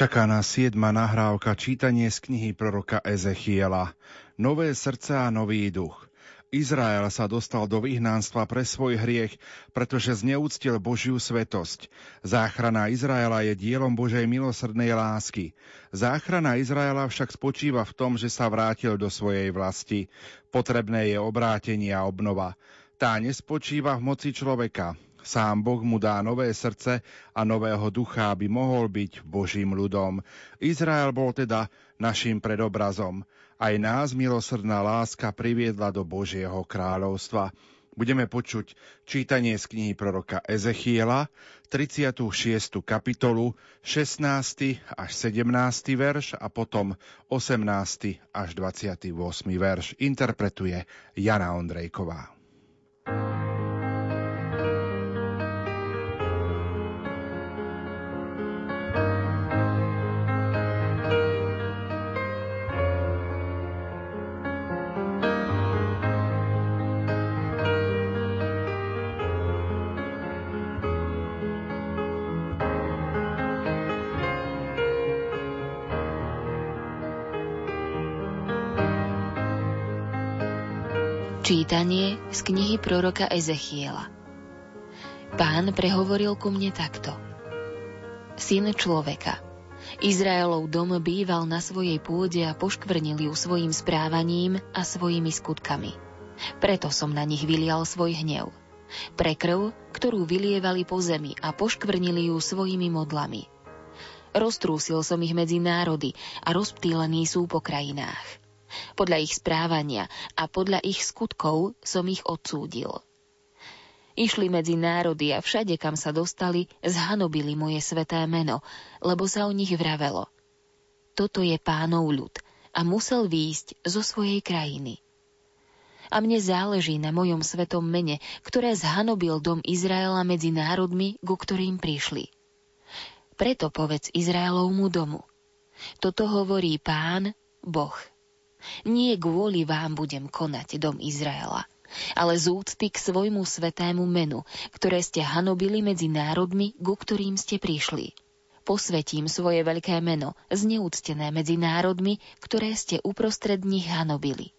Čaká nás siedma nahrávka čítanie z knihy proroka Ezechiela. Nové srdce a nový duch. Izrael sa dostal do vyhnánstva pre svoj hriech, pretože zneúctil Božiu svetosť. Záchrana Izraela je dielom Božej milosrdnej lásky. Záchrana Izraela však spočíva v tom, že sa vrátil do svojej vlasti. Potrebné je obrátenie a obnova. Tá nespočíva v moci človeka, Sám Boh mu dá nové srdce a nového ducha, aby mohol byť Božím ľudom. Izrael bol teda našim predobrazom. Aj nás milosrdná láska priviedla do Božieho kráľovstva. Budeme počuť čítanie z knihy proroka Ezechiela, 36. kapitolu, 16. až 17. verš a potom 18. až 28. verš. Interpretuje Jana Ondrejková. Z knihy proroka Ezechiela Pán prehovoril ku mne takto. Syn človeka, Izraelov dom býval na svojej pôde a poškvrnil ju svojim správaním a svojimi skutkami. Preto som na nich vylial svoj hnev. Pre krv, ktorú vylievali po zemi a poškvrnili ju svojimi modlami. Roztrúsil som ich medzi národy a rozptýlení sú po krajinách. Podľa ich správania a podľa ich skutkov som ich odsúdil. Išli medzi národy a všade, kam sa dostali, zhanobili moje sveté meno, lebo sa o nich vravelo. Toto je pánov ľud a musel výjsť zo svojej krajiny. A mne záleží na mojom svetom mene, ktoré zhanobil dom Izraela medzi národmi, ku ktorým prišli. Preto povedz Izraelovmu domu. Toto hovorí pán, Boh. Nie kvôli vám budem konať, dom Izraela, ale z úcty k svojmu svetému menu, ktoré ste hanobili medzi národmi, ku ktorým ste prišli. Posvetím svoje veľké meno, zneúctené medzi národmi, ktoré ste uprostred nich hanobili.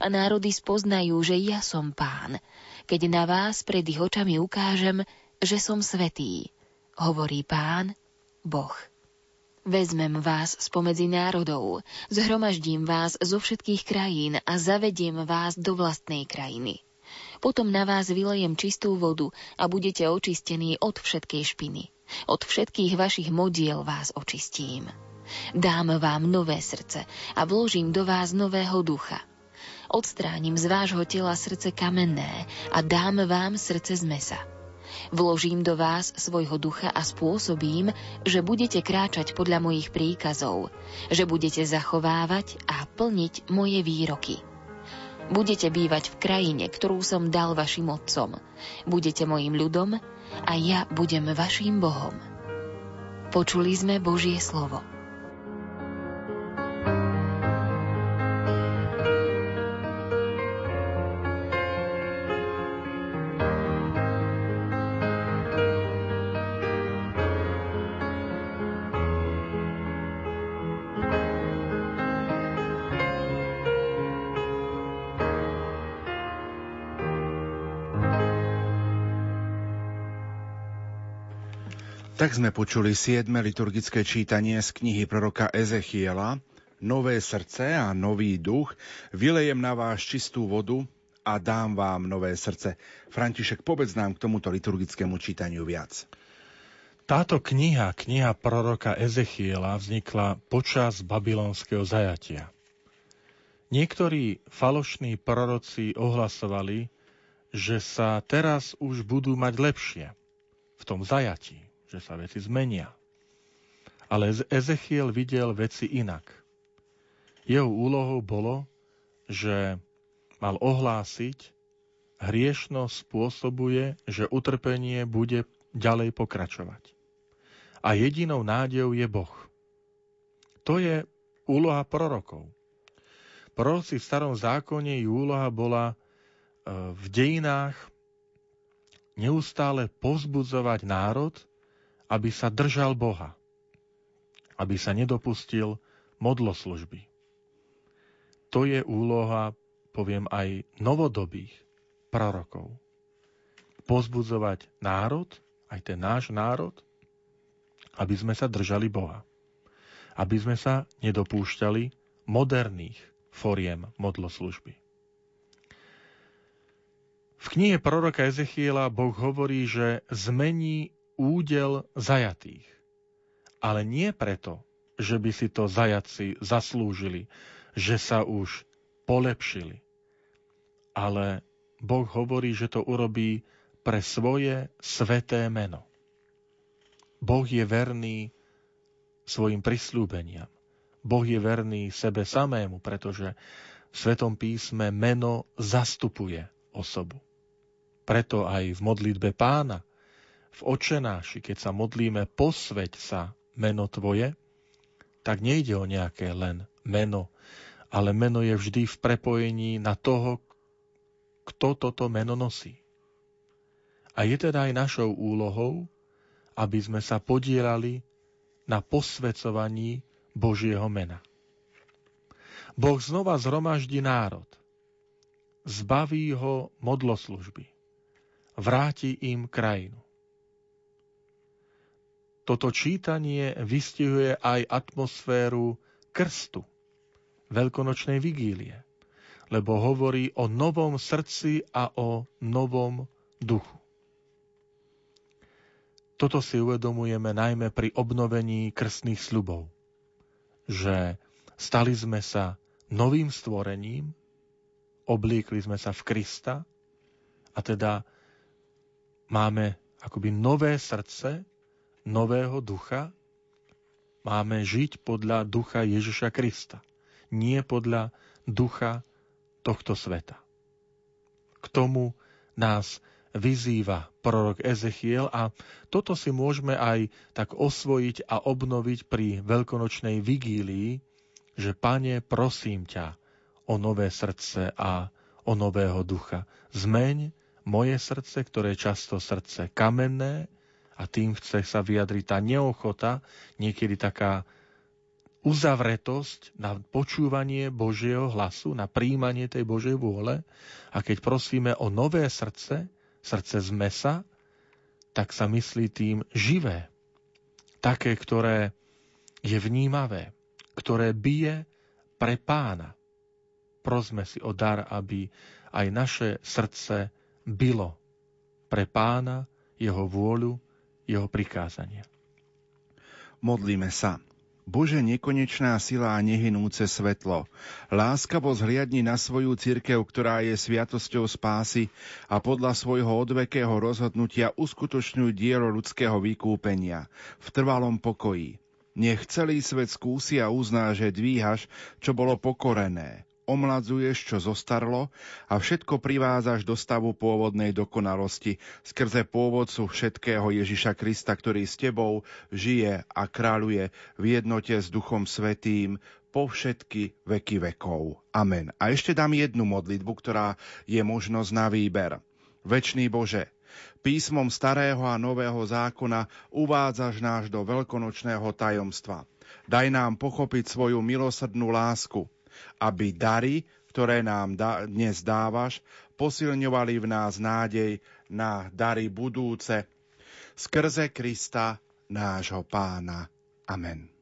A národy spoznajú, že ja som pán, keď na vás pred ich očami ukážem, že som svetý, hovorí pán, Boh. Vezmem vás spomedzi národov, zhromaždím vás zo všetkých krajín a zavediem vás do vlastnej krajiny. Potom na vás vylejem čistú vodu a budete očistení od všetkej špiny. Od všetkých vašich modiel vás očistím. Dám vám nové srdce a vložím do vás nového ducha. Odstránim z vášho tela srdce kamenné a dám vám srdce z mesa Vložím do vás svojho ducha a spôsobím, že budete kráčať podľa mojich príkazov, že budete zachovávať a plniť moje výroky. Budete bývať v krajine, ktorú som dal vašim otcom. Budete mojim ľudom a ja budem vašim Bohom. Počuli sme Božie slovo. Tak sme počuli siedme liturgické čítanie z knihy proroka Ezechiela, Nové srdce a nový duch, vylejem na vás čistú vodu a dám vám nové srdce. František, povedz nám k tomuto liturgickému čítaniu viac. Táto kniha, kniha proroka Ezechiela, vznikla počas babylonského zajatia. Niektorí falošní proroci ohlasovali, že sa teraz už budú mať lepšie v tom zajatí že sa veci zmenia. Ale Ezechiel videl veci inak. Jeho úlohou bolo, že mal ohlásiť, hriešnosť spôsobuje, že utrpenie bude ďalej pokračovať. A jedinou nádejou je Boh. To je úloha prorokov. Proroci v starom zákone ich úloha bola e, v dejinách neustále povzbudzovať národ, aby sa držal Boha. aby sa nedopustil modloslužby. To je úloha, poviem aj novodobých prorokov. Pozbudzovať národ, aj ten náš národ, aby sme sa držali Boha. Aby sme sa nedopúšťali moderných foriem modloslužby. V knihe proroka Ezechiela Boh hovorí, že zmení údel zajatých. Ale nie preto, že by si to zajaci zaslúžili, že sa už polepšili. Ale Boh hovorí, že to urobí pre svoje sveté meno. Boh je verný svojim prislúbeniam. Boh je verný sebe samému, pretože v Svetom písme meno zastupuje osobu. Preto aj v modlitbe pána, v očenáši, keď sa modlíme, posveď sa meno tvoje, tak nejde o nejaké len meno, ale meno je vždy v prepojení na toho, kto toto meno nosí. A je teda aj našou úlohou, aby sme sa podielali na posvecovaní Božieho mena. Boh znova zhromaždí národ, zbaví ho modloslužby, vráti im krajinu. Toto čítanie vystihuje aj atmosféru krstu, veľkonočnej vigílie, lebo hovorí o novom srdci a o novom duchu. Toto si uvedomujeme najmä pri obnovení krstných sľubov, že stali sme sa novým stvorením, obliekli sme sa v Krista a teda máme akoby nové srdce, nového ducha, máme žiť podľa ducha Ježiša Krista, nie podľa ducha tohto sveta. K tomu nás vyzýva prorok Ezechiel a toto si môžeme aj tak osvojiť a obnoviť pri veľkonočnej vigílii, že Pane, prosím ťa o nové srdce a o nového ducha. Zmeň moje srdce, ktoré je často srdce kamenné a tým chce sa vyjadriť tá neochota, niekedy taká uzavretosť na počúvanie Božieho hlasu, na príjmanie tej Božej vôle. A keď prosíme o nové srdce, srdce z mesa, tak sa myslí tým živé. Také, ktoré je vnímavé, ktoré bije pre pána. Prosme si o dar, aby aj naše srdce bylo pre pána, jeho vôľu, jeho prikázania. Modlíme sa. Bože nekonečná sila a nehynúce svetlo, láskavo zhliadni na svoju cirkev, ktorá je sviatosťou spásy a podľa svojho odvekého rozhodnutia uskutočňuj dielo ľudského vykúpenia v trvalom pokoji. Nech celý svet skúsi a uzná, že dvíhaš, čo bolo pokorené, omladzuješ, čo zostarlo a všetko privázaš do stavu pôvodnej dokonalosti skrze pôvodcu všetkého Ježiša Krista, ktorý s tebou žije a kráľuje v jednote s Duchom Svetým po všetky veky vekov. Amen. A ešte dám jednu modlitbu, ktorá je možnosť na výber. Večný Bože, písmom starého a nového zákona uvádzaš náš do veľkonočného tajomstva. Daj nám pochopiť svoju milosrdnú lásku, aby dary, ktoré nám da- dnes dávaš, posilňovali v nás nádej na dary budúce. Skrze Krista, nášho pána. Amen.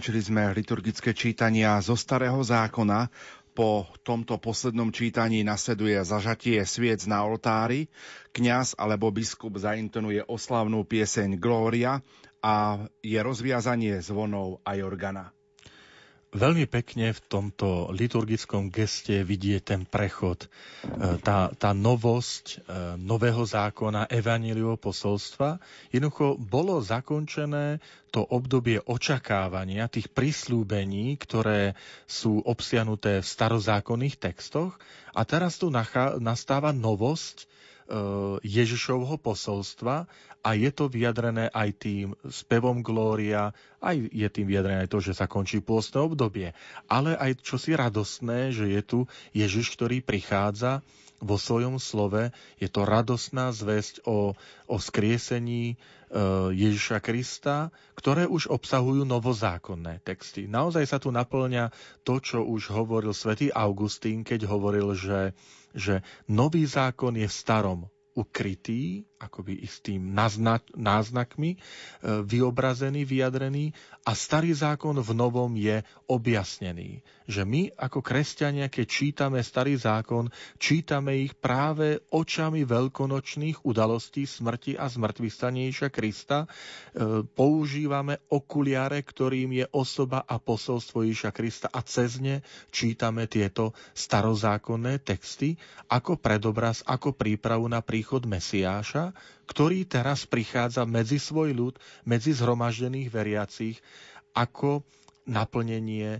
Skončili sme liturgické čítania zo Starého zákona. Po tomto poslednom čítaní nasleduje zažatie sviec na oltári. Kňaz alebo biskup zaintonuje oslavnú pieseň Glória a je rozviazanie zvonov a organa. Veľmi pekne v tomto liturgickom geste vidie ten prechod, e, tá, tá novosť e, nového zákona, evaníliového posolstva. Jednoducho bolo zakončené to obdobie očakávania, tých prislúbení, ktoré sú obsiahnuté v starozákonných textoch. A teraz tu nastáva novosť, Ježišovho posolstva a je to vyjadrené aj tým spevom Glória, aj je tým vyjadrené aj to, že sa končí pôstne obdobie, ale aj čosi radostné, že je tu Ježiš, ktorý prichádza vo svojom slove. Je to radostná zväzť o, o skriesení e, Ježiša Krista, ktoré už obsahujú novozákonné texty. Naozaj sa tu naplňa to, čo už hovoril svätý Augustín, keď hovoril, že že nový zákon je v starom ukrytý, akoby istým náznakmi, e, vyobrazený, vyjadrený a starý zákon v novom je objasnený. Že my ako kresťania, keď čítame starý zákon, čítame ich práve očami veľkonočných udalostí smrti a zmrtvých Krista. E, používame okuliare, ktorým je osoba a posolstvo Ježiša Krista a cez ne čítame tieto starozákonné texty ako predobraz, ako prípravu na príchod Mesiáša, ktorý teraz prichádza medzi svoj ľud, medzi zhromaždených veriacich, ako naplnenie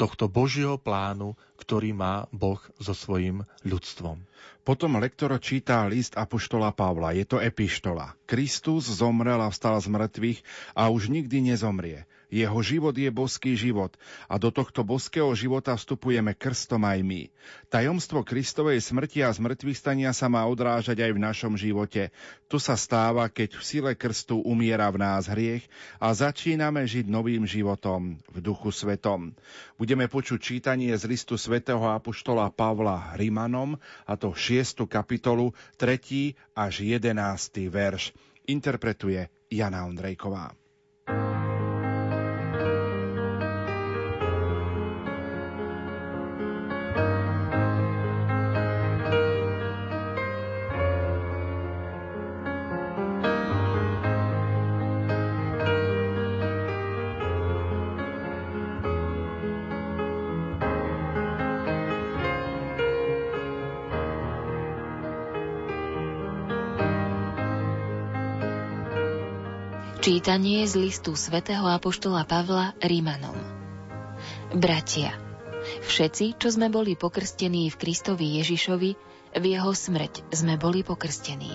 tohto Božieho plánu, ktorý má Boh so svojím ľudstvom. Potom lektor číta list Apoštola Pavla. Je to epištola. Kristus zomrel a vstal z mŕtvych a už nikdy nezomrie. Jeho život je boský život a do tohto boského života vstupujeme krstom aj my. Tajomstvo Kristovej smrti a zmrtvých sa má odrážať aj v našom živote. Tu sa stáva, keď v sile krstu umiera v nás hriech a začíname žiť novým životom v duchu svetom. Budeme počuť čítanie z listu svätého apoštola Pavla Rimanom, a to 6. kapitolu, 3. až 11. verš. Interpretuje Jana Ondrejková. Čítanie z listu svätého Apoštola Pavla Rímanom Bratia, všetci, čo sme boli pokrstení v Kristovi Ježišovi, v jeho smrť sme boli pokrstení.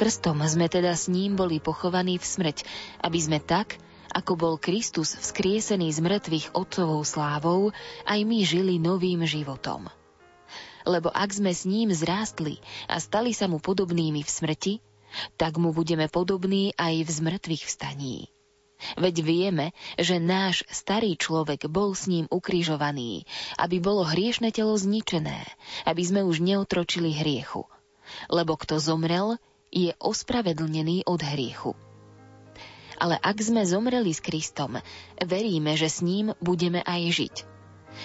Krstom sme teda s ním boli pochovaní v smrť, aby sme tak, ako bol Kristus vzkriesený z mŕtvych otcovou slávou, aj my žili novým životom. Lebo ak sme s ním zrástli a stali sa mu podobnými v smrti, tak mu budeme podobní aj v zmrtvých vstaní. Veď vieme, že náš starý človek bol s ním ukrižovaný, aby bolo hriešne telo zničené, aby sme už neotročili hriechu. Lebo kto zomrel, je ospravedlnený od hriechu. Ale ak sme zomreli s Kristom, veríme, že s ním budeme aj žiť.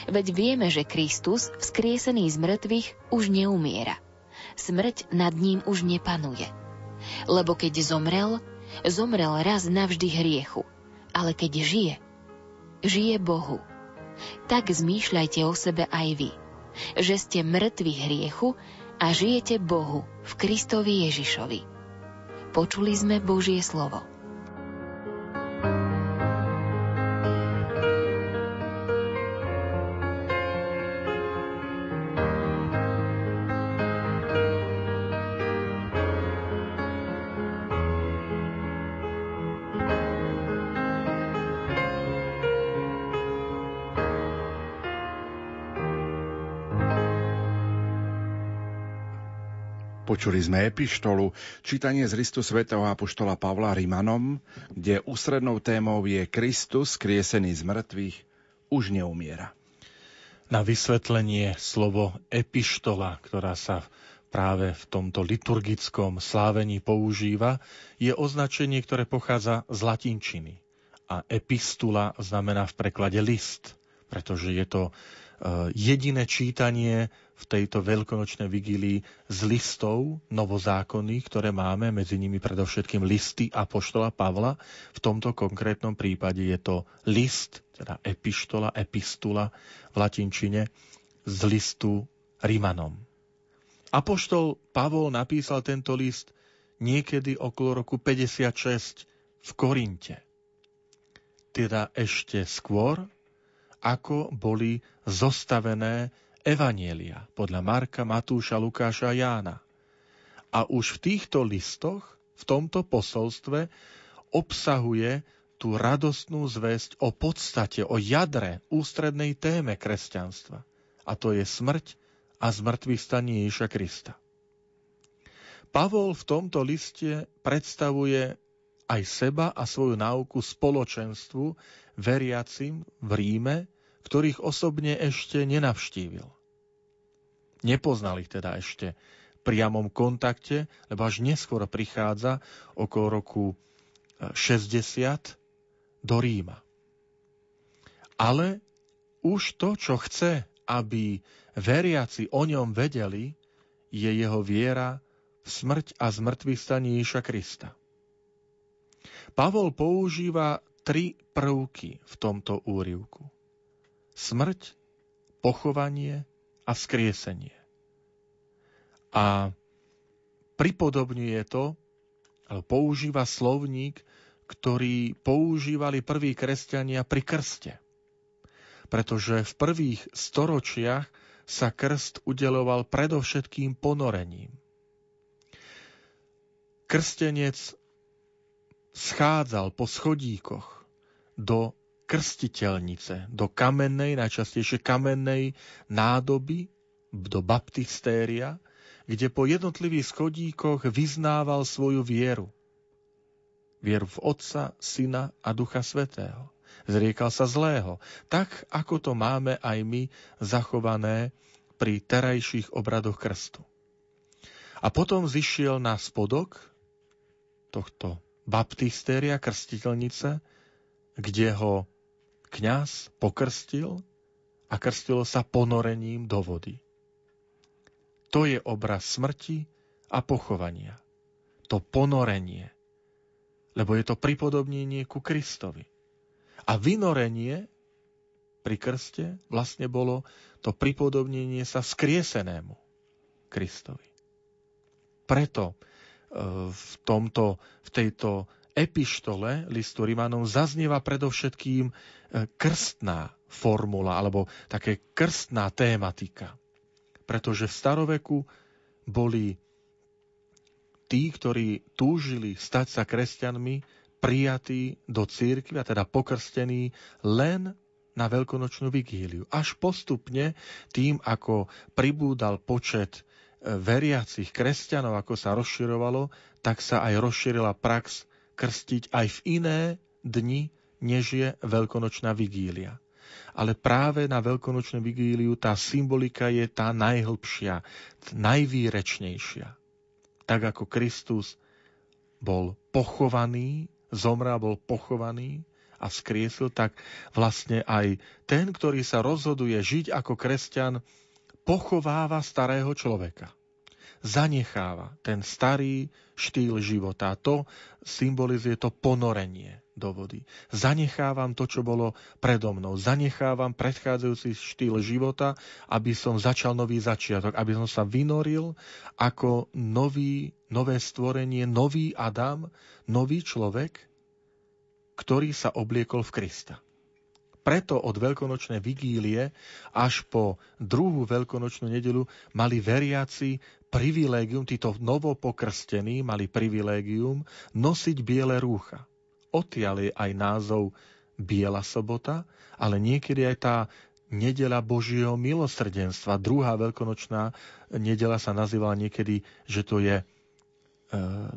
Veď vieme, že Kristus, vzkriesený z mŕtvych, už neumiera. Smrť nad ním už nepanuje lebo keď zomrel, zomrel raz navždy hriechu, ale keď žije, žije Bohu. Tak zmýšľajte o sebe aj vy, že ste mŕtvi hriechu a žijete Bohu v Kristovi Ježišovi. Počuli sme Božie slovo. Počuli sme epištolu, čítanie z listu svätého Apoštola Pavla Rimanom, kde ústrednou témou je Kristus, kriesený z mŕtvych, už neumiera. Na vysvetlenie slovo epištola, ktorá sa práve v tomto liturgickom slávení používa, je označenie, ktoré pochádza z latinčiny. a epistula znamená v preklade list, pretože je to jediné čítanie v tejto veľkonočnej vigílii z listov novozákonných, ktoré máme, medzi nimi predovšetkým listy Apoštola Pavla. V tomto konkrétnom prípade je to list, teda epištola, epistula v latinčine, z listu Rimanom. Apoštol Pavol napísal tento list niekedy okolo roku 56 v Korinte. Teda ešte skôr, ako boli zostavené evanielia podľa Marka, Matúša, Lukáša a Jána. A už v týchto listoch, v tomto posolstve, obsahuje tú radostnú zväzť o podstate, o jadre, ústrednej téme kresťanstva. A to je smrť a zmrtvých staní Ježiša Krista. Pavol v tomto liste predstavuje aj seba a svoju náuku spoločenstvu veriacim v Ríme, ktorých osobne ešte nenavštívil. Nepoznal ich teda ešte v priamom kontakte, lebo až neskôr prichádza okolo roku 60 e, do Ríma. Ale už to, čo chce, aby veriaci o ňom vedeli, je jeho viera v smrť a zmrtvých staní Ježiša Krista. Pavol používa tri prvky v tomto úrivku. Smrť, pochovanie a vzkriesenie. A pripodobňuje to, používa slovník, ktorý používali prví kresťania pri krste. Pretože v prvých storočiach sa krst udeloval predovšetkým ponorením krstenec schádzal po schodíkoch do krstiteľnice, do kamennej, najčastejšie kamennej nádoby, do baptistéria, kde po jednotlivých schodíkoch vyznával svoju vieru. Vieru v Otca, Syna a Ducha Svetého. Zriekal sa zlého, tak ako to máme aj my zachované pri terajších obradoch krstu. A potom zišiel na spodok, tohto baptistéria, krstiteľnice, kde ho kňaz pokrstil a krstilo sa ponorením do vody. To je obraz smrti a pochovania. To ponorenie. Lebo je to pripodobnenie ku Kristovi. A vynorenie pri krste vlastne bolo to pripodobnenie sa vzkriesenému Kristovi. Preto v, tomto, v tejto epištole listu Rimanom zaznieva predovšetkým e, krstná formula alebo také krstná tématika. Pretože v staroveku boli tí, ktorí túžili stať sa kresťanmi, prijatí do církvy, a teda pokrstení len na veľkonočnú vigíliu. Až postupne tým, ako pribúdal počet veriacich kresťanov, ako sa rozširovalo, tak sa aj rozšírila prax krstiť aj v iné dni, než je veľkonočná vigília. Ale práve na veľkonočnú vigíliu tá symbolika je tá najhlbšia, najvýrečnejšia. Tak ako Kristus bol pochovaný, zomrel, bol pochovaný a skriesil, tak vlastne aj ten, ktorý sa rozhoduje žiť ako kresťan, pochováva starého človeka. Zanecháva ten starý štýl života. To symbolizuje to ponorenie do vody. Zanechávam to, čo bolo predo mnou. Zanechávam predchádzajúci štýl života, aby som začal nový začiatok, aby som sa vynoril ako nový, nové stvorenie, nový Adam, nový človek, ktorý sa obliekol v Krista. Preto od veľkonočnej vigílie až po druhú veľkonočnú nedelu mali veriaci privilégium, títo novopokrstení mali privilégium nosiť biele rúcha. Odtiaľ je aj názov Biela sobota, ale niekedy aj tá nedela Božieho milosrdenstva. Druhá veľkonočná nedela sa nazývala niekedy, že to je e,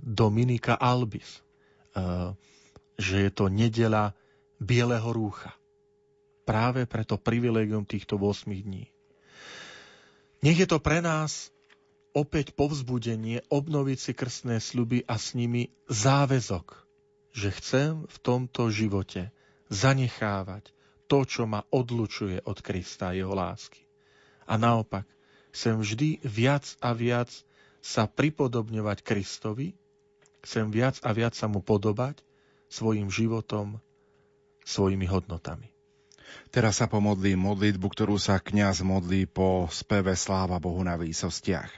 Dominika Albis. E, že je to nedela Bieleho rúcha práve preto privilegium týchto 8 dní. Nech je to pre nás opäť povzbudenie obnoviť si krstné sľuby a s nimi záväzok, že chcem v tomto živote zanechávať to, čo ma odlučuje od Krista a jeho lásky. A naopak, chcem vždy viac a viac sa pripodobňovať Kristovi, chcem viac a viac sa mu podobať svojim životom, svojimi hodnotami. Teraz sa pomodlí modlitbu, ktorú sa kňaz modlí po speve Sláva Bohu na výsostiach.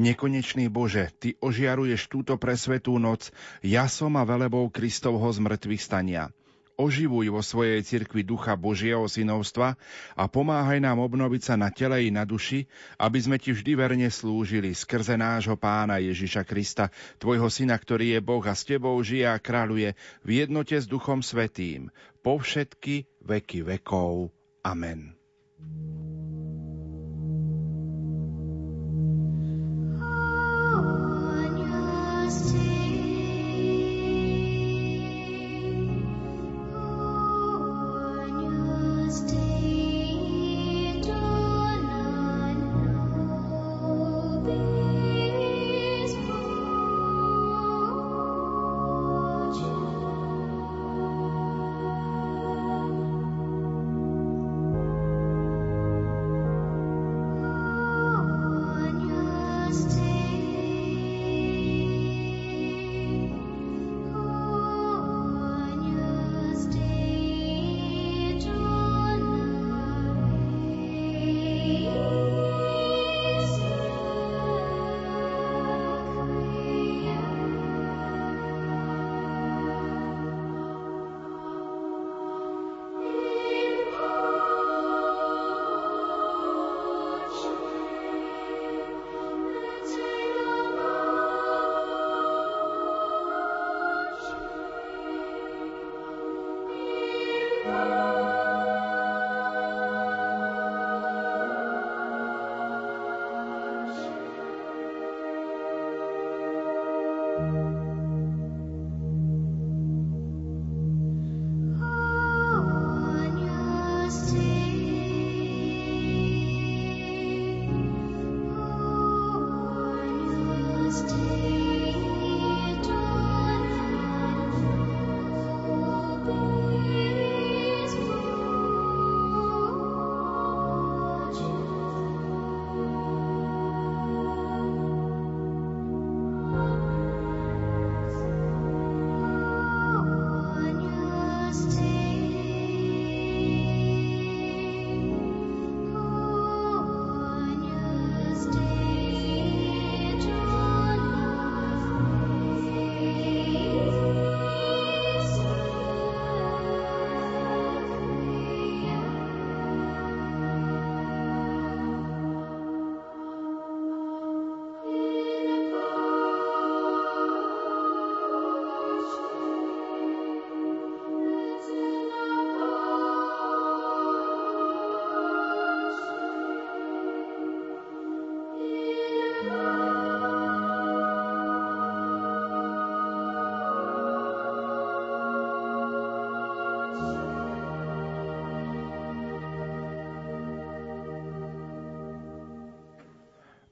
Nekonečný Bože, Ty ožiaruješ túto presvetú noc jasom a velebou Kristovho zmrtvých stania – oživuj vo svojej cirkvi ducha Božieho synovstva a pomáhaj nám obnoviť sa na tele i na duši, aby sme ti vždy verne slúžili skrze nášho pána Ježiša Krista, tvojho syna, ktorý je Boh a s tebou žije a kráľuje v jednote s duchom svetým po všetky veky vekov. Amen. just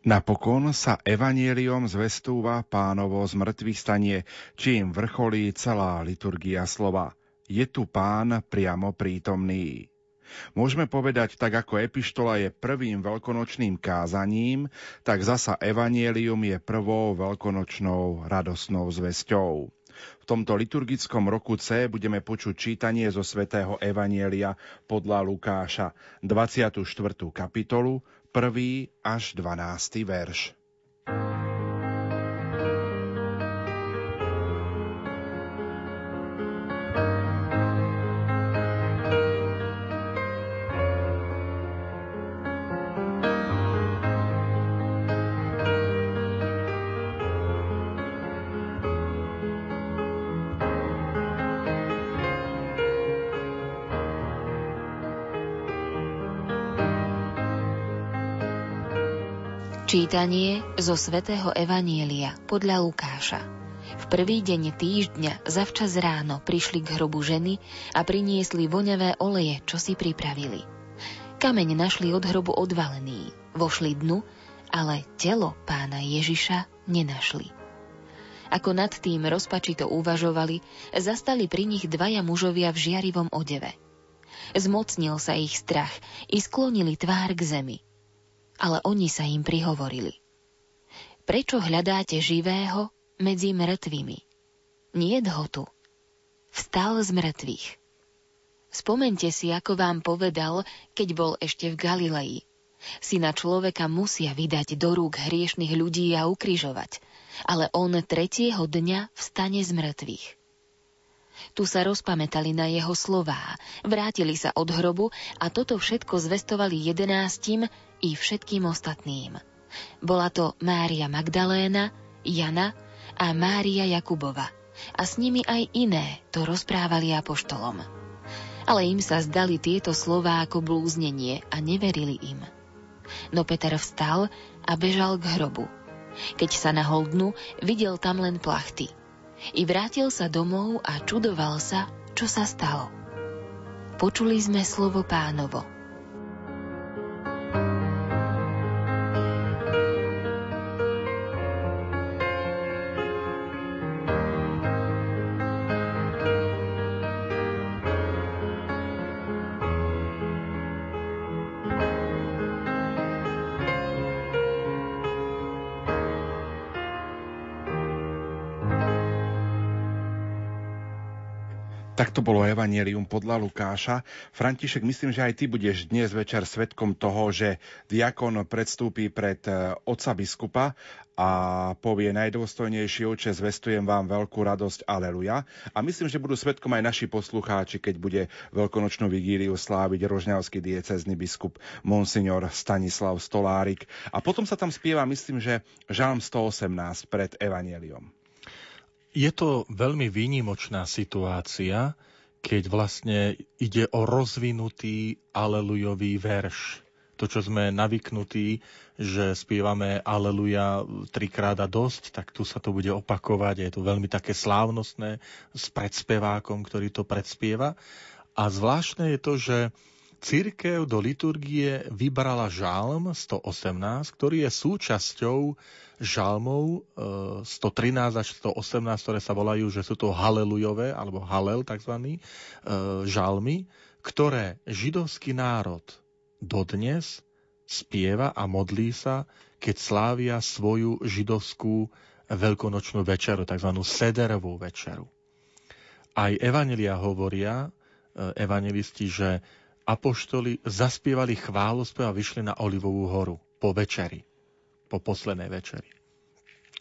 Napokon sa evanieliom zvestúva pánovo zmrtvých stanie, čím vrcholí celá liturgia slova. Je tu pán priamo prítomný. Môžeme povedať, tak ako epištola je prvým veľkonočným kázaním, tak zasa evanielium je prvou veľkonočnou radosnou zvesťou. V tomto liturgickom roku C budeme počuť čítanie zo svätého Evanielia podľa Lukáša, 24. kapitolu, 1. až 12. verš. Čítanie zo svätého Evanielia podľa Lukáša. V prvý deň týždňa zavčas ráno prišli k hrobu ženy a priniesli voňavé oleje, čo si pripravili. Kameň našli od hrobu odvalený, vošli dnu, ale telo pána Ježiša nenašli. Ako nad tým rozpačito uvažovali, zastali pri nich dvaja mužovia v žiarivom odeve. Zmocnil sa ich strach i sklonili tvár k zemi. Ale oni sa im prihovorili. Prečo hľadáte živého medzi mŕtvými? Nie ho tu. Vstal z mŕtvych. Spomente si, ako vám povedal, keď bol ešte v Galilei. Syna človeka musia vydať do rúk hriešných ľudí a ukrižovať, ale on tretieho dňa vstane z mŕtvych. Tu sa rozpamätali na jeho slová, vrátili sa od hrobu a toto všetko zvestovali jedenáctim i všetkým ostatným. Bola to Mária Magdaléna, Jana a Mária Jakubova. A s nimi aj iné to rozprávali apoštolom. Ale im sa zdali tieto slová ako blúznenie a neverili im. No Peter vstal a bežal k hrobu. Keď sa nahol dnu, videl tam len plachty. I vrátil sa domov a čudoval sa, čo sa stalo. Počuli sme slovo pánovo. Tak to bolo Evangelium podľa Lukáša. František, myslím, že aj ty budeš dnes večer svetkom toho, že diakon predstúpi pred e, otca biskupa a povie najdôstojnejší oče, zvestujem vám veľkú radosť, aleluja. A myslím, že budú svetkom aj naši poslucháči, keď bude veľkonočnú vigíliu sláviť rožňavský diecezny biskup Monsignor Stanislav Stolárik. A potom sa tam spieva, myslím, že Žalm 118 pred Evangeliom. Je to veľmi výnimočná situácia, keď vlastne ide o rozvinutý alelujový verš. To, čo sme navyknutí, že spievame Aleluja trikrát a dosť, tak tu sa to bude opakovať. Je to veľmi také slávnostné s predspevákom, ktorý to predspieva. A zvláštne je to, že Církev do liturgie vybrala žalm 118, ktorý je súčasťou žalmov 113 e, až 118, ktoré sa volajú, že sú to halelujové, alebo halel tzv. E, žalmy, ktoré židovský národ dodnes spieva a modlí sa, keď slávia svoju židovskú veľkonočnú večeru, tzv. sederovú večeru. Aj evanelia hovoria, e, evangelisti, že apoštoli zaspievali chválospev a vyšli na Olivovú horu po večeri, po poslednej večeri.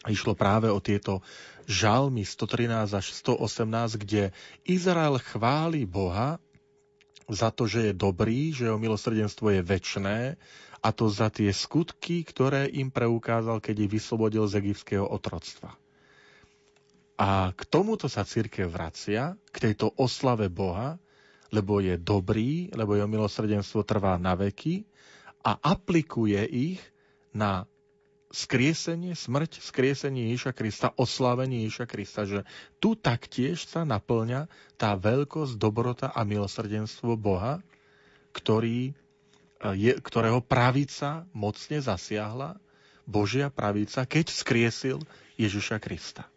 Išlo práve o tieto žalmy 113 až 118, kde Izrael chváli Boha za to, že je dobrý, že jeho milosrdenstvo je väčné a to za tie skutky, ktoré im preukázal, keď ich vyslobodil z egyptského otroctva. A k tomuto sa církev vracia, k tejto oslave Boha, lebo je dobrý, lebo jeho milosrdenstvo trvá na veky a aplikuje ich na skriesenie, smrť, skriesenie Ježiša Krista, oslávenie Ježiša Krista, že tu taktiež sa naplňa tá veľkosť, dobrota a milosrdenstvo Boha, ktorý, eh, je, ktorého pravica mocne zasiahla, Božia pravica, keď skriesil Ježiša Krista.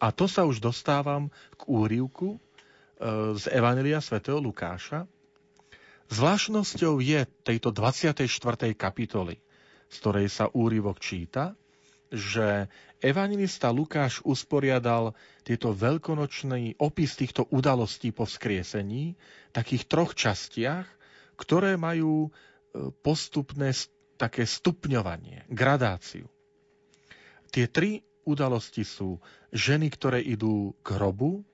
A to sa už dostávam k úrivku, z Evangelia svätého Lukáša. Zvláštnosťou je tejto 24. kapitoly, z ktorej sa úryvok číta, že evangelista Lukáš usporiadal tieto veľkonočný opis týchto udalostí po vzkriesení v takých troch častiach, ktoré majú e, postupné také stupňovanie, gradáciu. Tie tri udalosti sú ženy, ktoré idú k hrobu,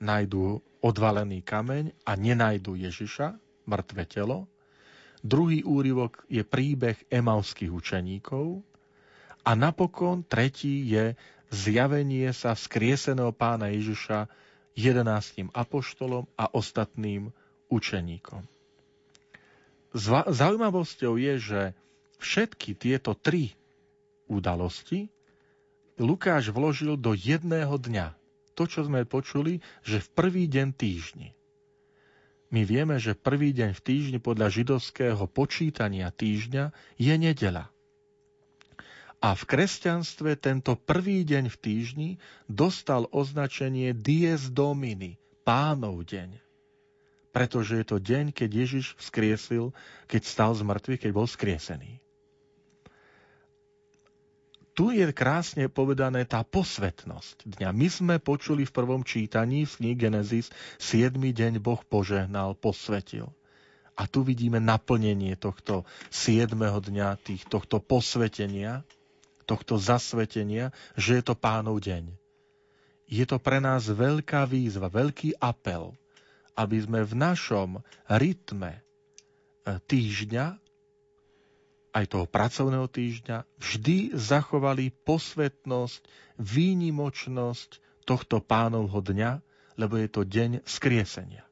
nájdú odvalený kameň a nenajdu Ježiša, mŕtve telo. Druhý úryvok je príbeh emauských učeníkov. A napokon tretí je zjavenie sa vzkrieseného pána Ježiša jedenáctim apoštolom a ostatným učeníkom. Zaujímavosťou je, že všetky tieto tri udalosti Lukáš vložil do jedného dňa, to, čo sme počuli, že v prvý deň týždni. My vieme, že prvý deň v týždni podľa židovského počítania týždňa je nedela. A v kresťanstve tento prvý deň v týždni dostal označenie Dies Domini, pánov deň. Pretože je to deň, keď Ježiš vzkriesil, keď stal z mŕtvych, keď bol skriesený tu je krásne povedané tá posvetnosť dňa. My sme počuli v prvom čítaní v knihe Genesis 7. deň Boh požehnal, posvetil. A tu vidíme naplnenie tohto 7. dňa, tých, tohto posvetenia, tohto zasvetenia, že je to pánov deň. Je to pre nás veľká výzva, veľký apel, aby sme v našom rytme e, týždňa aj toho pracovného týždňa vždy zachovali posvetnosť, výnimočnosť tohto pánovho dňa, lebo je to deň skriesenia.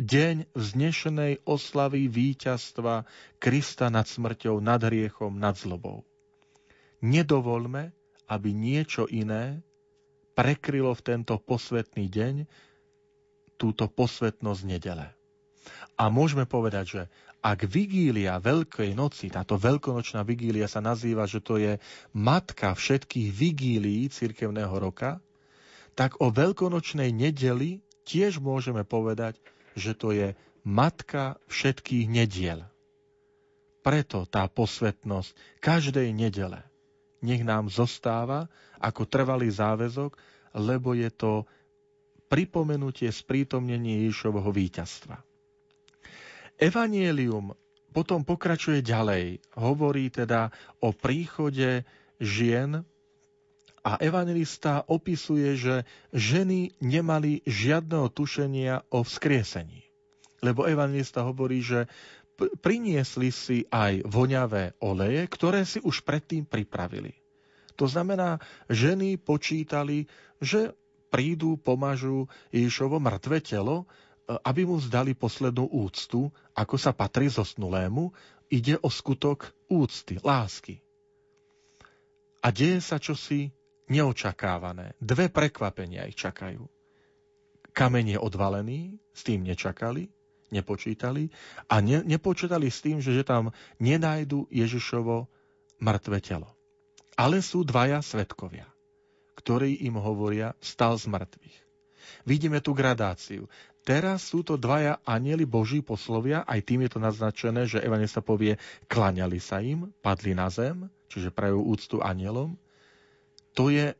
Deň vznešenej oslavy víťazstva Krista nad smrťou, nad hriechom, nad zlobou. Nedovolme, aby niečo iné prekrylo v tento posvetný deň túto posvetnosť nedele. A môžeme povedať, že ak vigília Veľkej noci, táto veľkonočná vigília sa nazýva, že to je matka všetkých vigílií cirkevného roka, tak o veľkonočnej nedeli tiež môžeme povedať, že to je matka všetkých nediel. Preto tá posvetnosť každej nedele nech nám zostáva ako trvalý záväzok, lebo je to pripomenutie sprítomnenie Ježišovho víťazstva. Evangelium potom pokračuje ďalej. Hovorí teda o príchode žien a evangelista opisuje, že ženy nemali žiadneho tušenia o vzkriesení. Lebo evangelista hovorí, že priniesli si aj voňavé oleje, ktoré si už predtým pripravili. To znamená, ženy počítali, že prídu, pomažu Ježišovo mŕtve telo aby mu zdali poslednú úctu, ako sa patrí zosnulému, ide o skutok úcty, lásky. A deje sa čosi neočakávané. Dve prekvapenia ich čakajú. Kameň je odvalený, s tým nečakali, nepočítali a ne, nepočítali s tým, že, že tam nenajdu Ježišovo mŕtve telo. Ale sú dvaja svetkovia, ktorí im hovoria, stal z mŕtvych. Vidíme tú gradáciu. Teraz sú to dvaja anieli Boží poslovia, aj tým je to naznačené, že evangelista povie, klaňali sa im, padli na zem, čiže prajú úctu anielom. To je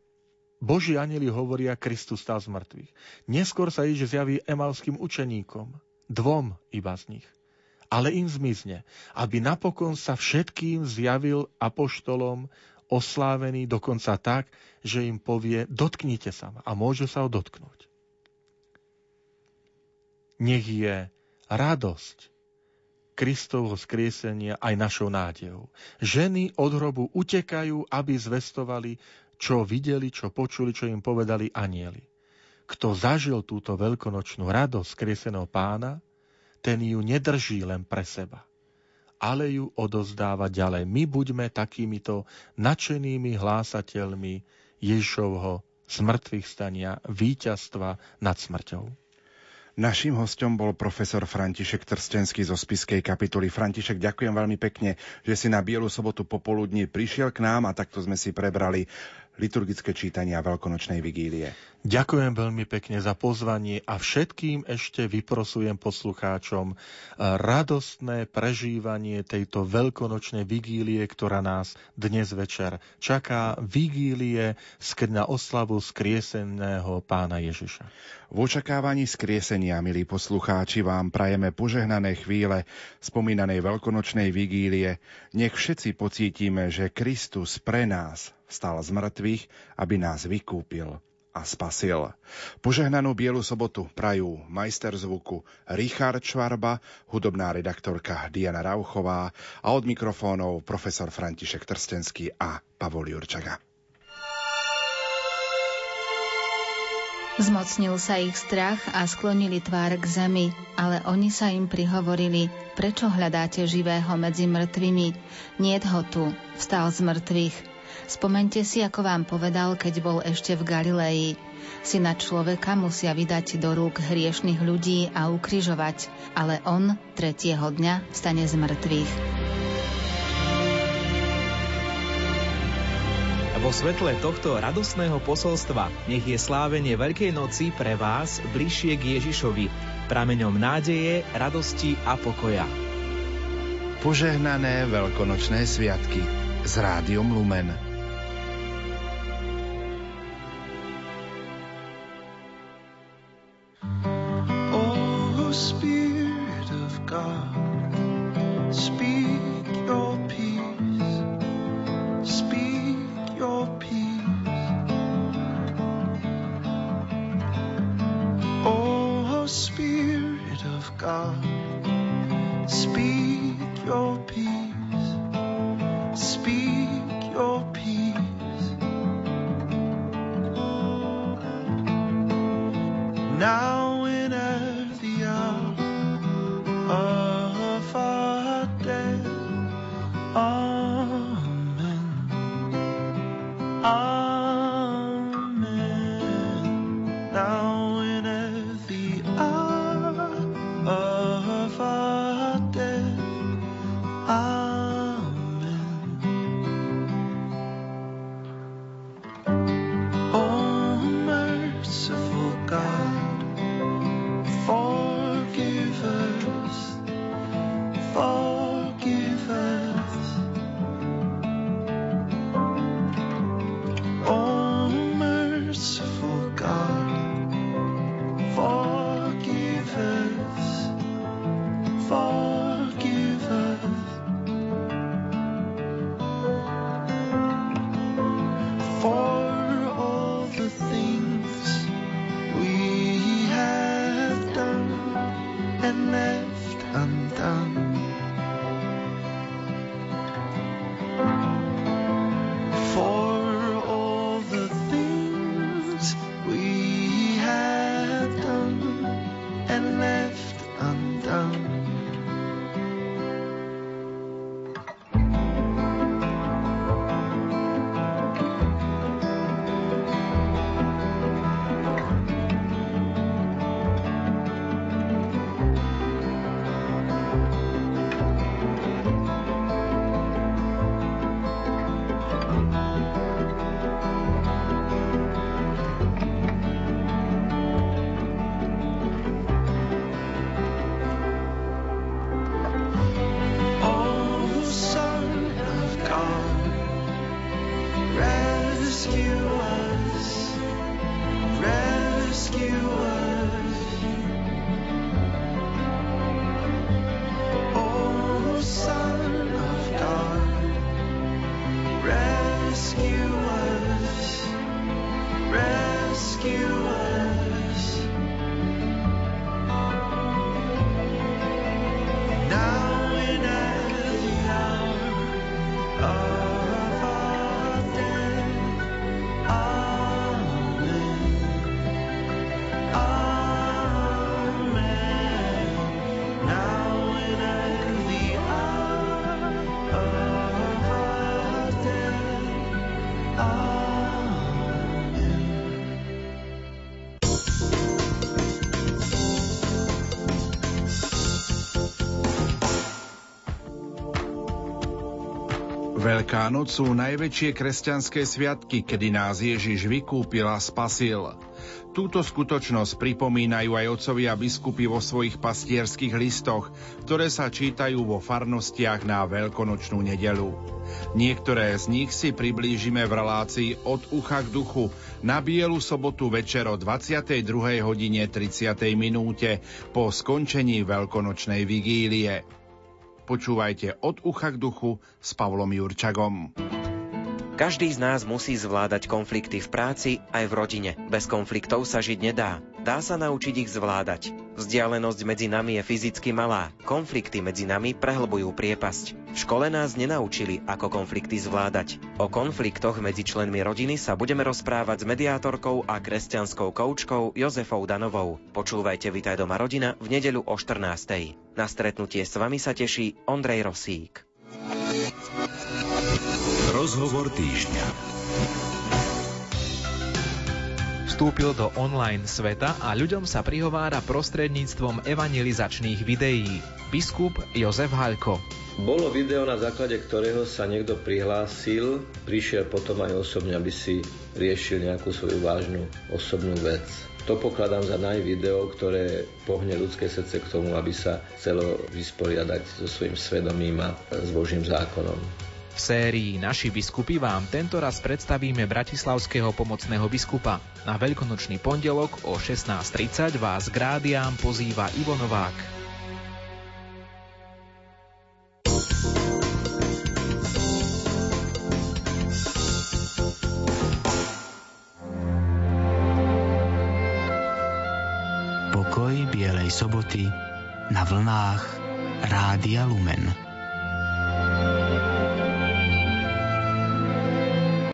Boží anieli hovoria, Kristus stal z mŕtvych. Neskôr sa Ježiš zjaví emalským učeníkom, dvom iba z nich. Ale im zmizne, aby napokon sa všetkým zjavil apoštolom oslávený dokonca tak, že im povie, dotknite sa ma a môžu sa ho dotknúť nech je radosť Kristovho skriesenia aj našou nádejou. Ženy od hrobu utekajú, aby zvestovali, čo videli, čo počuli, čo im povedali anieli. Kto zažil túto veľkonočnú radosť skrieseného pána, ten ju nedrží len pre seba, ale ju odozdáva ďalej. My buďme takýmito nadšenými hlásateľmi Ježišovho zmrtvých stania, víťazstva nad smrťou. Naším hostom bol profesor František Trstenský zo Spiskej kapituly. František, ďakujem veľmi pekne, že si na Bielu sobotu popoludní prišiel k nám a takto sme si prebrali liturgické čítania Veľkonočnej vigílie. Ďakujem veľmi pekne za pozvanie a všetkým ešte vyprosujem poslucháčom radostné prežívanie tejto veľkonočnej vigílie, ktorá nás dnes večer čaká. Vigílie na oslavu skrieseného pána Ježiša. V očakávaní skriesenia, milí poslucháči, vám prajeme požehnané chvíle spomínanej veľkonočnej vigílie. Nech všetci pocítime, že Kristus pre nás stal z mŕtvych, aby nás vykúpil a spasil. Požehnanú Bielu sobotu prajú majster zvuku Richard Čvarba, hudobná redaktorka Diana Rauchová a od mikrofónov profesor František Trstenský a Pavol Jurčaga. Zmocnil sa ich strach a sklonili tvár k zemi, ale oni sa im prihovorili, prečo hľadáte živého medzi mŕtvými? Niet ho tu, vstal z mŕtvych. Spomente si, ako vám povedal, keď bol ešte v Galilei. Syna človeka musia vydať do rúk hriešných ľudí a ukrižovať, ale on tretieho dňa stane z mŕtvych. vo svetle tohto radostného posolstva nech je slávenie Veľkej noci pre vás bližšie k Ježišovi, prameňom nádeje, radosti a pokoja. Požehnané veľkonočné sviatky s Rádiom Lumen. speak. Veľká noc sú najväčšie kresťanské sviatky, kedy nás Ježiš vykúpil a spasil. Túto skutočnosť pripomínajú aj otcovia biskupy vo svojich pastierských listoch, ktoré sa čítajú vo farnostiach na veľkonočnú nedelu. Niektoré z nich si priblížime v relácii od ucha k duchu na Bielu sobotu večer o 22. hodine 30. minúte po skončení veľkonočnej vigílie. Počúvajte od ucha k duchu s Pavlom Jurčagom. Každý z nás musí zvládať konflikty v práci aj v rodine. Bez konfliktov sa žiť nedá. Dá sa naučiť ich zvládať. Vzdialenosť medzi nami je fyzicky malá. Konflikty medzi nami prehlbujú priepasť. V škole nás nenaučili, ako konflikty zvládať. O konfliktoch medzi členmi rodiny sa budeme rozprávať s mediátorkou a kresťanskou koučkou Jozefou Danovou. Počúvajte Vitaj doma rodina v nedeľu o 14. Na stretnutie s vami sa teší Ondrej Rosík. Rozhovor týždňa. Vstúpil do online sveta a ľuďom sa prihovára prostredníctvom evangelizačných videí. biskup Jozef Haľko. Bolo video, na základe ktorého sa niekto prihlásil, prišiel potom aj osobne, aby si riešil nejakú svoju vážnu osobnú vec. To pokladám za najvideo, ktoré pohne ľudské srdce k tomu, aby sa chcelo vysporiadať so svojím svedomím a s Božím zákonom. Sérii Naši biskupy vám tento raz predstavíme bratislavského pomocného biskupa. Na veľkonočný pondelok o 16.30 vás k rádiám pozýva Ivo Novák. soboty na vlnách Rádia Lumen.